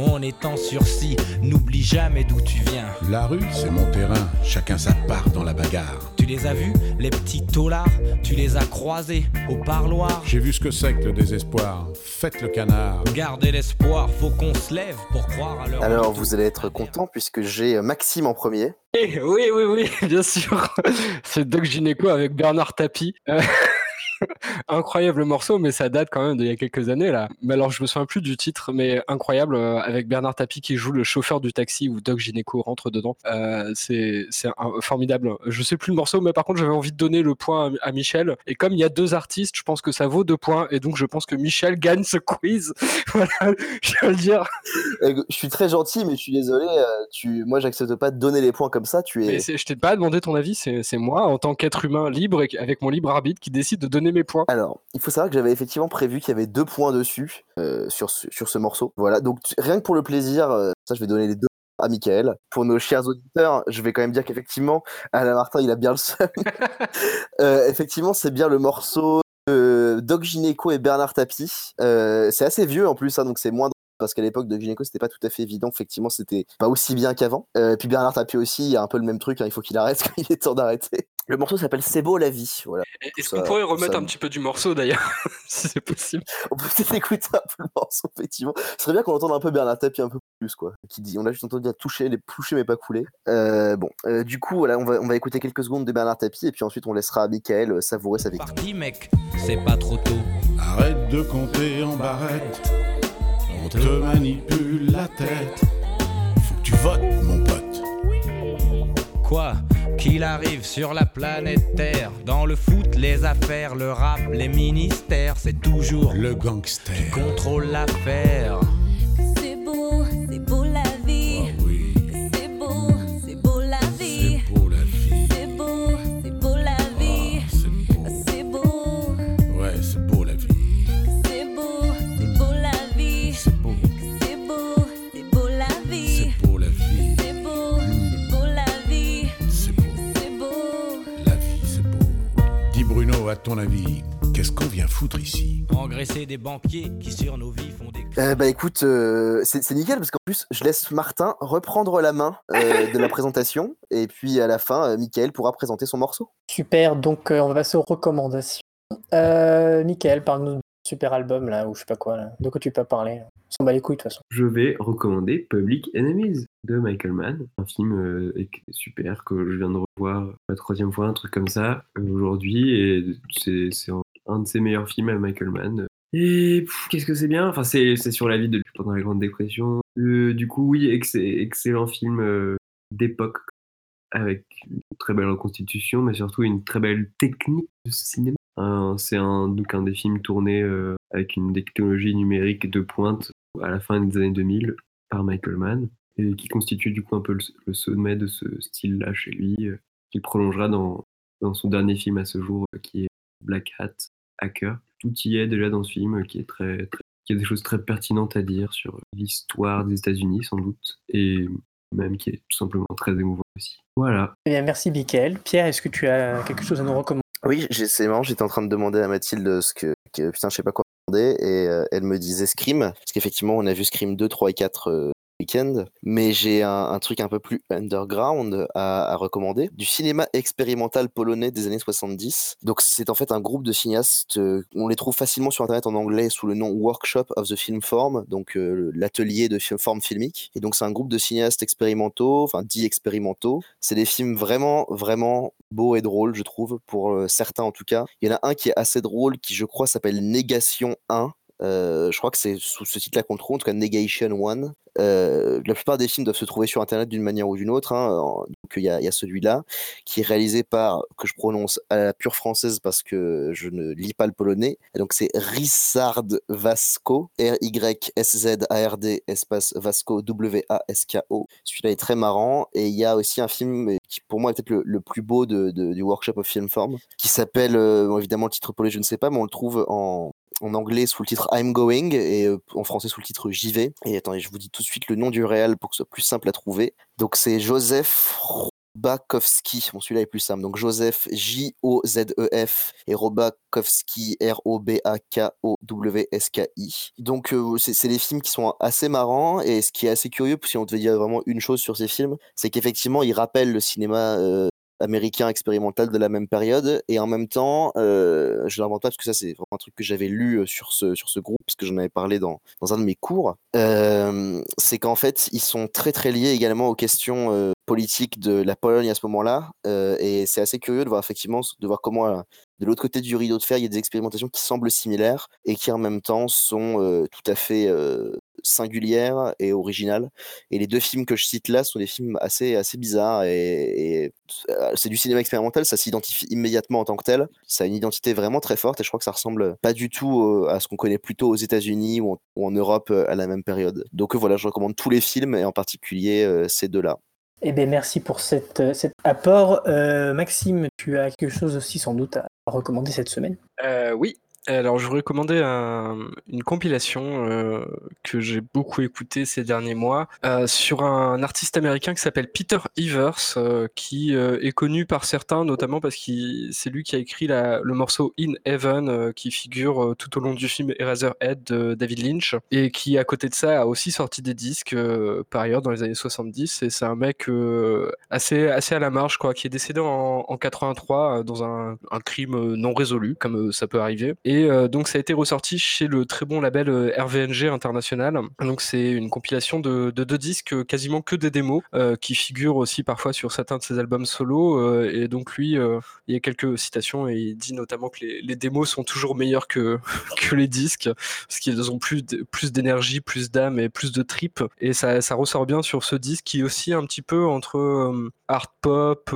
on est en sursis. N'oublie jamais d'où tu viens. La rue, c'est mon terrain. Chacun sa part dans la bagarre. Tu les as vus, les petits taulards Tu les as croisés au parloir? J'ai vu ce que c'est que le désespoir. Faites le canard. Gardez l'espoir, faut qu'on se lève pour croire à leur. alors vous allez être content puisque j'ai euh, Maxime en premier. Eh, oui, oui, oui, bien sûr. C'est Doc Gineco avec Bernard Tapie. Euh, incroyable morceau, mais ça date quand même d'il y a quelques années là. Mais alors je me souviens plus du titre, mais incroyable euh, avec Bernard Tapie qui joue le chauffeur du taxi où Doc Gineco rentre dedans. Euh, c'est formidable. Je sais plus le morceau, mais par contre j'avais envie de donner le point à, à Michel. Et comme il y a deux artistes, je pense que ça vaut deux points, et donc je pense que Michel gagne ce quiz. voilà, je vais le dire. Euh, je suis très gentil, mais je suis désolé. tu, moi, j'accepte pas de donner les points comme ça. Tu es. Mais je t'ai pas demandé ton avis, c'est c'est moi en tant qu'être humain libre et avec mon libre arbitre qui décide de donner mes points. Alors, il faut savoir que j'avais effectivement prévu qu'il y avait deux points dessus euh, sur ce, sur ce morceau. Voilà. Donc rien que pour le plaisir, euh, ça, je vais donner les deux à Michael. Pour nos chers auditeurs, je vais quand même dire qu'effectivement, Alain Martin, il a bien le seum. Euh, effectivement, c'est bien le morceau. de Doc Gineco et Bernard Tapie. C'est assez vieux en plus, hein, donc c'est moins parce qu'à l'époque de Gineco c'était pas tout à fait évident effectivement c'était pas aussi bien qu'avant Euh, puis Bernard Tapie aussi il y a un peu le même truc hein, il faut qu'il arrête il est temps d'arrêter le morceau s'appelle C'est beau la vie voilà. Est-ce qu'on pourrait remettre ça- un petit peu du morceau d'ailleurs, si c'est possible? On peut peut-être écouter un peu le morceau effectivement. Ce serait bien qu'on entende un peu Bernard Tapie un peu plus quoi. Qui dit on a juste entendu dire toucher les toucher mais pas couler. Euh, bon. Euh, du coup voilà on va on va écouter quelques secondes de Bernard Tapie et puis ensuite on laissera Michael euh, savourer sa victoire. Parti, mec, c'est pas trop tôt. Arrête de compter en barrette. On te manipule la tête. Faut que tu votes, mon pote. Quoi? Qu'il arrive sur la planète Terre, dans le foot, les affaires, le rap, les ministères, c'est toujours Le gangster. contrôle l'affaire. Ton avis, qu'est-ce qu'on vient foutre ici Engraisser des banquiers qui sur nos vies font des... Euh, bah écoute, euh, c'est nickel parce qu'en plus, je laisse Martin reprendre la main euh, de la présentation et puis à la fin, euh, Mickaël pourra présenter son morceau. Super, donc euh, on va passer aux recommandations. Euh, Michael, parle-nous du super album là, ou je sais pas quoi, là. de quoi tu peux parler? On s'en bat les couilles de toute façon. Je vais recommander Public Enemies de Michael Mann, un film euh, super que je viens de revoir la troisième fois, un truc comme ça, euh, aujourd'hui, et c'est un- de ses meilleurs films à Michael Mann. Et qu'est-ce que c'est bien? Enfin, c'est sur la vie de pendant la Grande Dépression. Euh, du coup, oui, ex- excellent film euh, d'époque avec une très belle reconstitution, mais surtout une très belle technique de cinéma. C'est un, donc un des films tournés euh, avec une technologie numérique de pointe à la fin des années 2000 par Michael Mann, et qui constitue du coup un peu le, le sommet de ce style-là chez lui, euh, qu'il prolongera dans, dans son dernier film à ce jour, euh, qui est Black Hat Hacker. Tout y est déjà dans ce film, euh, qui est très, très qui a des choses très pertinentes à dire sur l'histoire des États-Unis sans doute, et même qui est tout simplement très émouvant aussi. Voilà. Eh bien, merci Michael. Pierre, est-ce que tu as quelque chose à nous recommander? Oui, c'est marrant, j'étais en train de demander à Mathilde ce que, que- putain, je sais pas quoi demander, et euh, elle me disait Scream, parce qu'effectivement, on a vu Scream 2, 3 et 4 euh, mais j'ai un, truc un peu plus underground à, à recommander, du cinéma expérimental polonais des années 70. Donc c'est en fait un groupe de cinéastes, euh, on les trouve facilement sur internet en anglais sous le nom Workshop of the Film Form, donc euh, l'atelier de film- forme filmique. Et donc c'est un groupe de cinéastes expérimentaux, enfin dits expérimentaux. C'est des films vraiment, vraiment beaux et drôles, je trouve, pour euh, certains en tout cas. Il y en a un qui est assez drôle, qui je crois s'appelle Négation 1. Euh, je crois que c'est sous ce titre-là qu'on trouve, en tout cas Negation One. Euh, la plupart des films doivent se trouver sur Internet d'une manière ou d'une autre. hein. Donc il y a, celui-là qui est réalisé par, que je prononce à la pure française parce que je ne lis pas le polonais. Et donc c'est Rissard Vasco, R-Y-S-Z-A-R-D, espace Vasco, W-A-S-K-O. Celui-là est très marrant. Et il y a aussi un film qui pour moi est peut-être le, le plus beau de, du Workshop of Film Form, qui s'appelle, euh, évidemment le titre polonais je ne sais pas, mais on le trouve en, en anglais sous le titre I'm Going et euh, en français sous le titre J'y vais. Et attendez, je vous dis tout de suite le nom du réal pour que ce soit plus simple à trouver. Donc c'est Joseph Robakowski. Bon, celui-là est plus simple. Donc Joseph J-O-Z-E-F et Robakowski R-O-B-A-K-O-W-S-K-I. Donc euh, c'est des films qui sont assez marrants et ce qui est assez curieux, si on devait dire vraiment une chose sur ces films, c'est qu'effectivement ils rappellent le cinéma euh, américain expérimental de la même période. Et en même temps euh, je l'invente pas parce que ça c'est vraiment un truc que j'avais lu euh, sur ce sur ce groupe parce que j'en avais parlé dans dans un de mes cours. Euh, c'est qu'en fait ils sont très très liés également aux questions euh, politiques de la Pologne à ce moment-là. Et c'est assez curieux de voir effectivement de voir comment de l'autre côté du rideau de fer il y a des expérimentations qui semblent similaires et qui en même temps sont euh, tout à fait euh, singulières et originales et les deux films que je cite là sont des films assez assez bizarres et, euh, c'est du cinéma expérimental, ça s'identifie immédiatement en tant que tel. Ça a une identité vraiment très forte et je crois que ça ressemble pas du tout à ce qu'on connaît plutôt aux États-Unis ou, en- ou en Europe à la même période. Donc voilà, je recommande tous les films et en particulier ces deux-là. Eh bien, merci pour euh, cet apport. Euh, Maxime, tu as quelque chose aussi sans doute à recommander cette semaine? Euh, oui. Alors, je vous recommandais un- une compilation euh, que j'ai beaucoup écoutée ces derniers mois euh, sur un artiste américain qui s'appelle Peter Evers, euh, qui est connu par certains, notamment parce que c'est lui qui a écrit le morceau In Heaven, qui figure tout au long du film Eraserhead de David Lynch, et qui, à côté de ça, a aussi sorti des disques par ailleurs dans les années 70. Et c'est un mec assez, assez à la marge, quoi, qui est décédé en, en 83 euh, dans un, crime non résolu, comme ça peut arriver. Euh, donc ça a été ressorti chez le très bon label euh, RVNG International. Donc c'est une compilation de, de deux disques, euh, quasiment que des démos, qui figurent aussi parfois sur certains de ses albums solo. et donc lui, il y a quelques citations et il dit notamment que les, démos sont toujours meilleures que, les disques, parce qu'ils ont plus d'énergie, plus d'âme et plus de trip. Et ça, ressort bien sur ce disque qui est aussi un petit peu entre euh, art pop,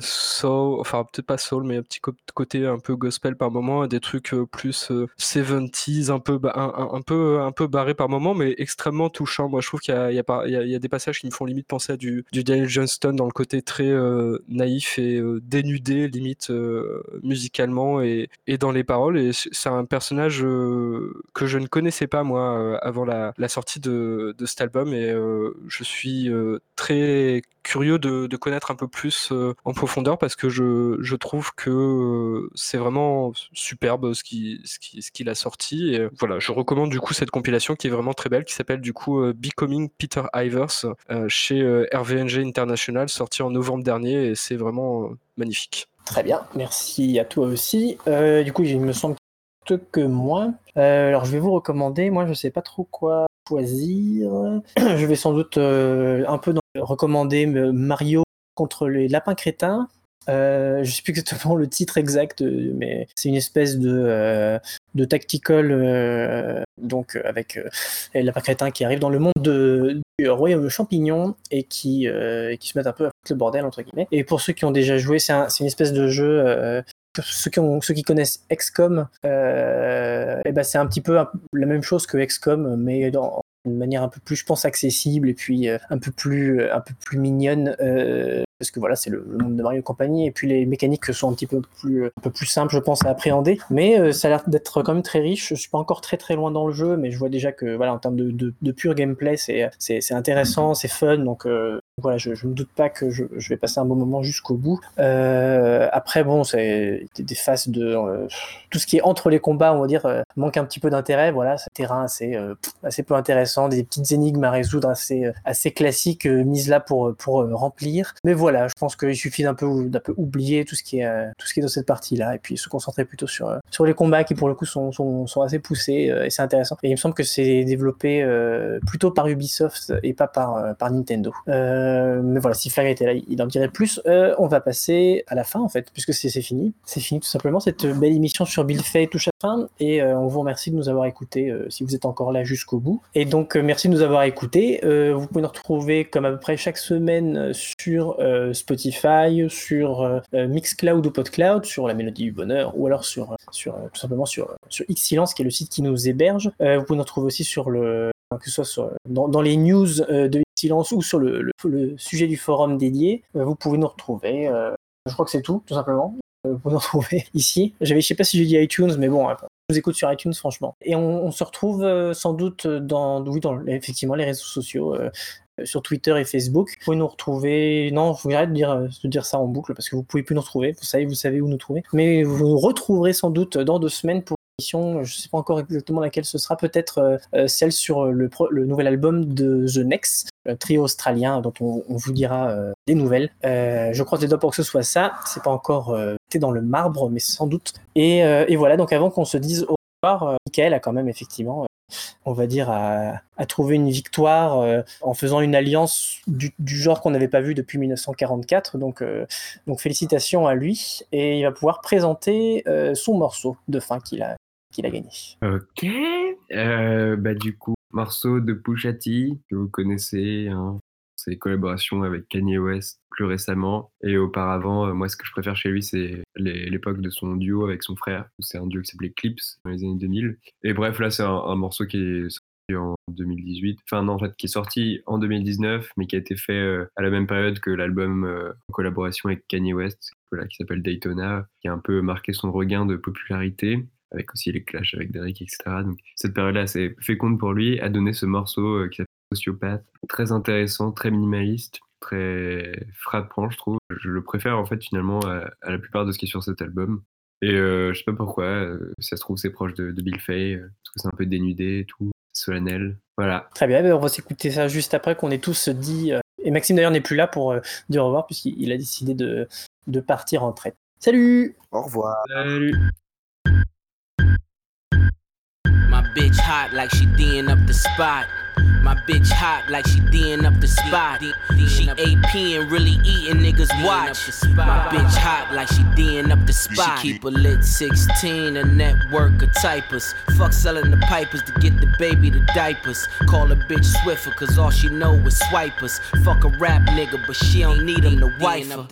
soul, enfin peut-être pas soul, mais un petit côté un peu gospel par moment, et des trucs plus plus euh, 70s, un peu, un, peu, un peu barré par moment, mais extrêmement touchant. Moi, je trouve qu'il y a, il y y a- des passages qui me font limite penser à du, du Daniel Johnston dans le côté très euh, naïf et euh, dénudé, limite euh, musicalement et, et dans les paroles. Et c'est un personnage euh, que je ne connaissais pas, moi, euh, avant la, sortie de, de cet album. Et euh, je suis euh, très curieux de, connaître un peu plus euh, en profondeur parce que je, je trouve que euh, c'est vraiment superbe ce ce qui, ce qu'il a sorti. Euh, voilà, je recommande du coup cette compilation qui est vraiment très belle, qui s'appelle du coup euh, Becoming Peter Ivers euh, chez RVNG International, sorti en novembre dernier et c'est vraiment magnifique. Très bien, merci à toi aussi. Du coup, il me semble que moi. Alors, je vais vous recommander. Moi, je sais pas trop quoi choisir. je vais sans doute un peu recommander Mario contre les lapins crétins. Euh, je sais plus exactement le titre exact, euh, mais c'est une espèce de, euh, de tactical, euh, donc euh, avec euh, les lapins crétins qui arrivent dans le monde de, du royaume champignon et qui, qui se mettent un peu à foutre le bordel entre guillemets. Et pour ceux qui ont déjà joué, c'est un- une espèce de jeu. ceux qui, ont, ceux qui connaissent XCOM, euh, et ben c'est un petit peu la même chose que XCOM, mais dans une manière un peu plus, je pense, accessible et puis euh, un peu plus, un peu plus mignonne. euh, parce que voilà, c'est le, monde de Mario et compagnie, et puis les mécaniques sont un petit peu plus, un peu plus simples, je pense, à appréhender. Mais euh, ça a l'air d'être quand même très riche. Je suis pas encore très très loin dans le jeu, mais je vois déjà que voilà, en termes de, de, pur gameplay, c'est c'est c'est intéressant, c'est fun, donc euh, voilà, je, je me doute pas que je, vais passer un bon moment jusqu'au bout. Euh, après, bon, c'est des, phases de euh, tout ce qui est entre les combats, on va dire, euh, manque un petit peu d'intérêt. Voilà, c'est terrain assez euh, assez peu intéressant, des petites énigmes à résoudre assez euh, assez classiques mises là pour pour remplir. Mais voilà, je pense qu'il suffit d'un peu peu oublier tout ce qui est tout ce qui est dans cette partie-là et puis se concentrer plutôt sur sur les combats qui pour le coup sont sont, sont assez poussés et c'est intéressant. Et il me semble que c'est développé plutôt par Ubisoft et pas par par Nintendo. Mais voilà, si Flag était là, il en dirait plus. Euh, on va passer à la fin en fait, puisque c'est fini. C'est fini tout simplement. Cette belle émission sur Bill Fay touche à fin et euh, on vous remercie de nous avoir écoutés euh, si vous êtes encore là jusqu'au bout. Et donc euh, merci de nous avoir écoutés. Euh, vous pouvez nous retrouver comme à peu près chaque semaine euh, sur euh, Spotify, sur euh, euh, Mixcloud ou Podcloud, sur la Mélodie du Bonheur, ou alors sur, euh, tout simplement sur, sur Xsilence, qui est le site qui nous héberge. Euh, vous pouvez nous retrouver aussi sur le que ce soit dans, les news euh, de Silence ou sur le, sujet du forum dédié, euh, vous pouvez nous retrouver. euh, je crois que c'est tout, tout simplement. Vous pouvez nous retrouver ici. Je sais pas si j'ai dit iTunes, mais bon, vous écoute sur iTunes, franchement. Et on, se retrouve sans doute dans, oui, dans effectivement les réseaux sociaux. sur Twitter et Facebook. Vous pouvez nous retrouver. Non, je vous arrête de dire, dire ça en boucle parce que vous pouvez plus nous retrouver. Vous savez, vous savez où nous trouver. Mais vous nous retrouverez sans doute dans deux semaines pour Je sais pas encore exactement laquelle ce sera. Peut-être euh, euh, celle sur le, pro- le nouvel album de The Next, un trio australien dont on, vous dira euh, des nouvelles. Euh, je croise les doigts pour que ce soit ça. C'est pas encore euh, dans le marbre, mais sans doute. Et, euh, voilà. Donc avant qu'on se dise au revoir, euh, Michael a quand même effectivement. euh, on va dire, à, trouver une victoire euh, en faisant une alliance du, genre qu'on n'avait pas vu depuis 1944. Donc, euh, félicitations à lui. Et il va pouvoir présenter euh, son morceau de fin qu'il a, qu'il a gagné. Ok. Euh, bah, du coup, morceau de Pusha T, que vous connaissez, hein, ses collaborations avec Kanye West plus récemment. Et auparavant, euh, moi, ce que je préfère chez lui, c'est l'époque de son duo avec son frère. C'est un duo qui s'appelait Clips dans les années 2000. Et bref, là, c'est un, morceau qui est sorti en 2018. Enfin, non, en fait, qui est sorti en 2019, mais qui a été fait euh, à la même période que l'album en collaboration avec Kanye West, voilà, qui s'appelle Daytona, qui a un peu marqué son regain de popularité avec aussi les clashs avec Derrick, etc. Donc cette période-là, c'est féconde pour lui, a donné ce morceau euh, qui s'appelle Sociopathe, très intéressant, très minimaliste, très frappant, je trouve. Je le préfère en fait finalement à, à la plupart de ce qui est sur cet album. Et euh, je sais pas pourquoi, euh, si ça se trouve c'est proche de, de Bill Fay, euh, parce que c'est un peu dénudé et tout, solennel. Voilà. Très bien, ben, on va s'écouter ça juste après qu'on ait tous dit. euh, et Maxime d'ailleurs n'est plus là pour euh, dire au revoir puisqu'il il a décidé de, de partir en traite. Salut Au revoir. Salut bitch hot like she D'ing up the spot. My bitch hot like she D'ing up the spot. She AP and really eating niggas watch. My bitch hot like she D'ing up the spot. She keep a lit 16, a network of typers. Fuck selling the pipers to get the baby the diapers. Call a bitch Swiffer cause all she know is swipers. Fuck a rap nigga, but she don't need him to wife her.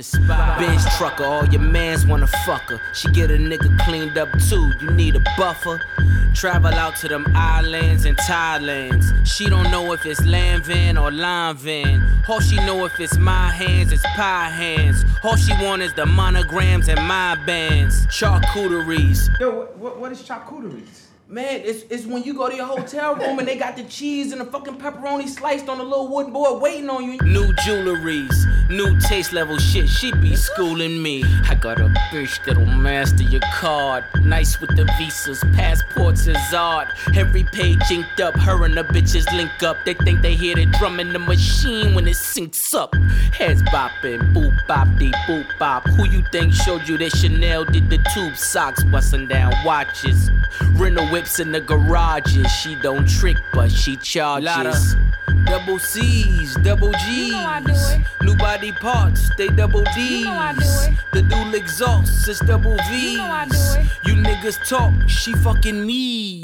Benz trucker, all your mans wanna fuck her. She get a nigga cleaned up too, you need a buffer. Travel out to them islands and Thailands. She don't know if it's land van or line van. All she know if it's my hands, it's pie hands. All she want is the monograms and my bands. Charcuteries. Yo, what, what is charcuteries? Man, it's, it's when you go to your hotel room and they got the cheese and the fucking pepperoni sliced on a little wooden board waiting on you. New jewelries, new taste level shit. She be schooling me. I got a bitch that'll master your card. Nice with the visas, passports is art. Every page inked up, her and the bitches link up. They think they hear the drum in the machine when it syncs up. Heads bopping, boop bop dee boop bop. Who you think showed you that Chanel did the tube socks, busting down watches? Rental whips in the garages. She don't trick, but she charges. Lotta. Double C's, double G's. You know I do it. New body parts, they double D's. You know I do it. The dual exhaust, it's double V's. You know I do it. You niggas talk, she fucking me.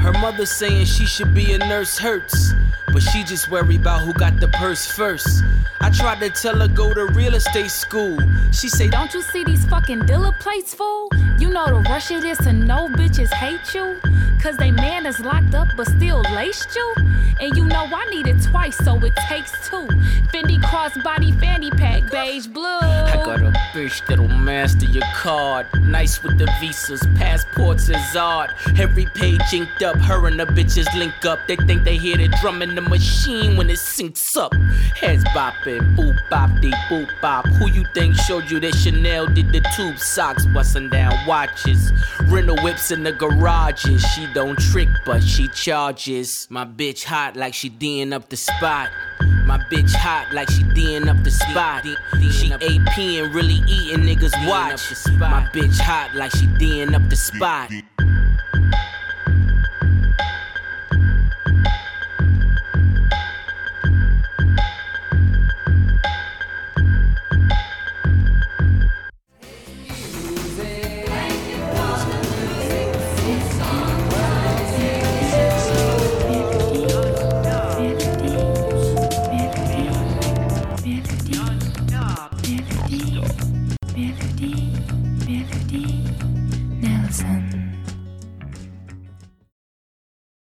Her mother saying she should be a nurse hurts. But she just worry about who got the purse first. I tried to tell her go to real estate school. She say, Don't you see these fucking dealer plates, fool? You know the rush it is to know bitches hate you. Cause they man is locked up but still laced you. And you know I need it twice, so it takes two. Fendi crossbody fanny pack, beige blue. I got a bitch that'll master your card. Nice with the visas, passports is art. Every page inked up, her and the bitches link up. They think they hear the drum in the machine when it syncs up. Heads bopping, boop bop dee boop bop. Who you think showed you that Chanel did the tube socks, busting down watches? Rental whips in the garages. She don't trick, but she charges. My bitch hot like she D'ing up the spot. My bitch hot like she D'ing up the spot. She AP and really eating niggas watch. My bitch hot like she D'ing up the spot.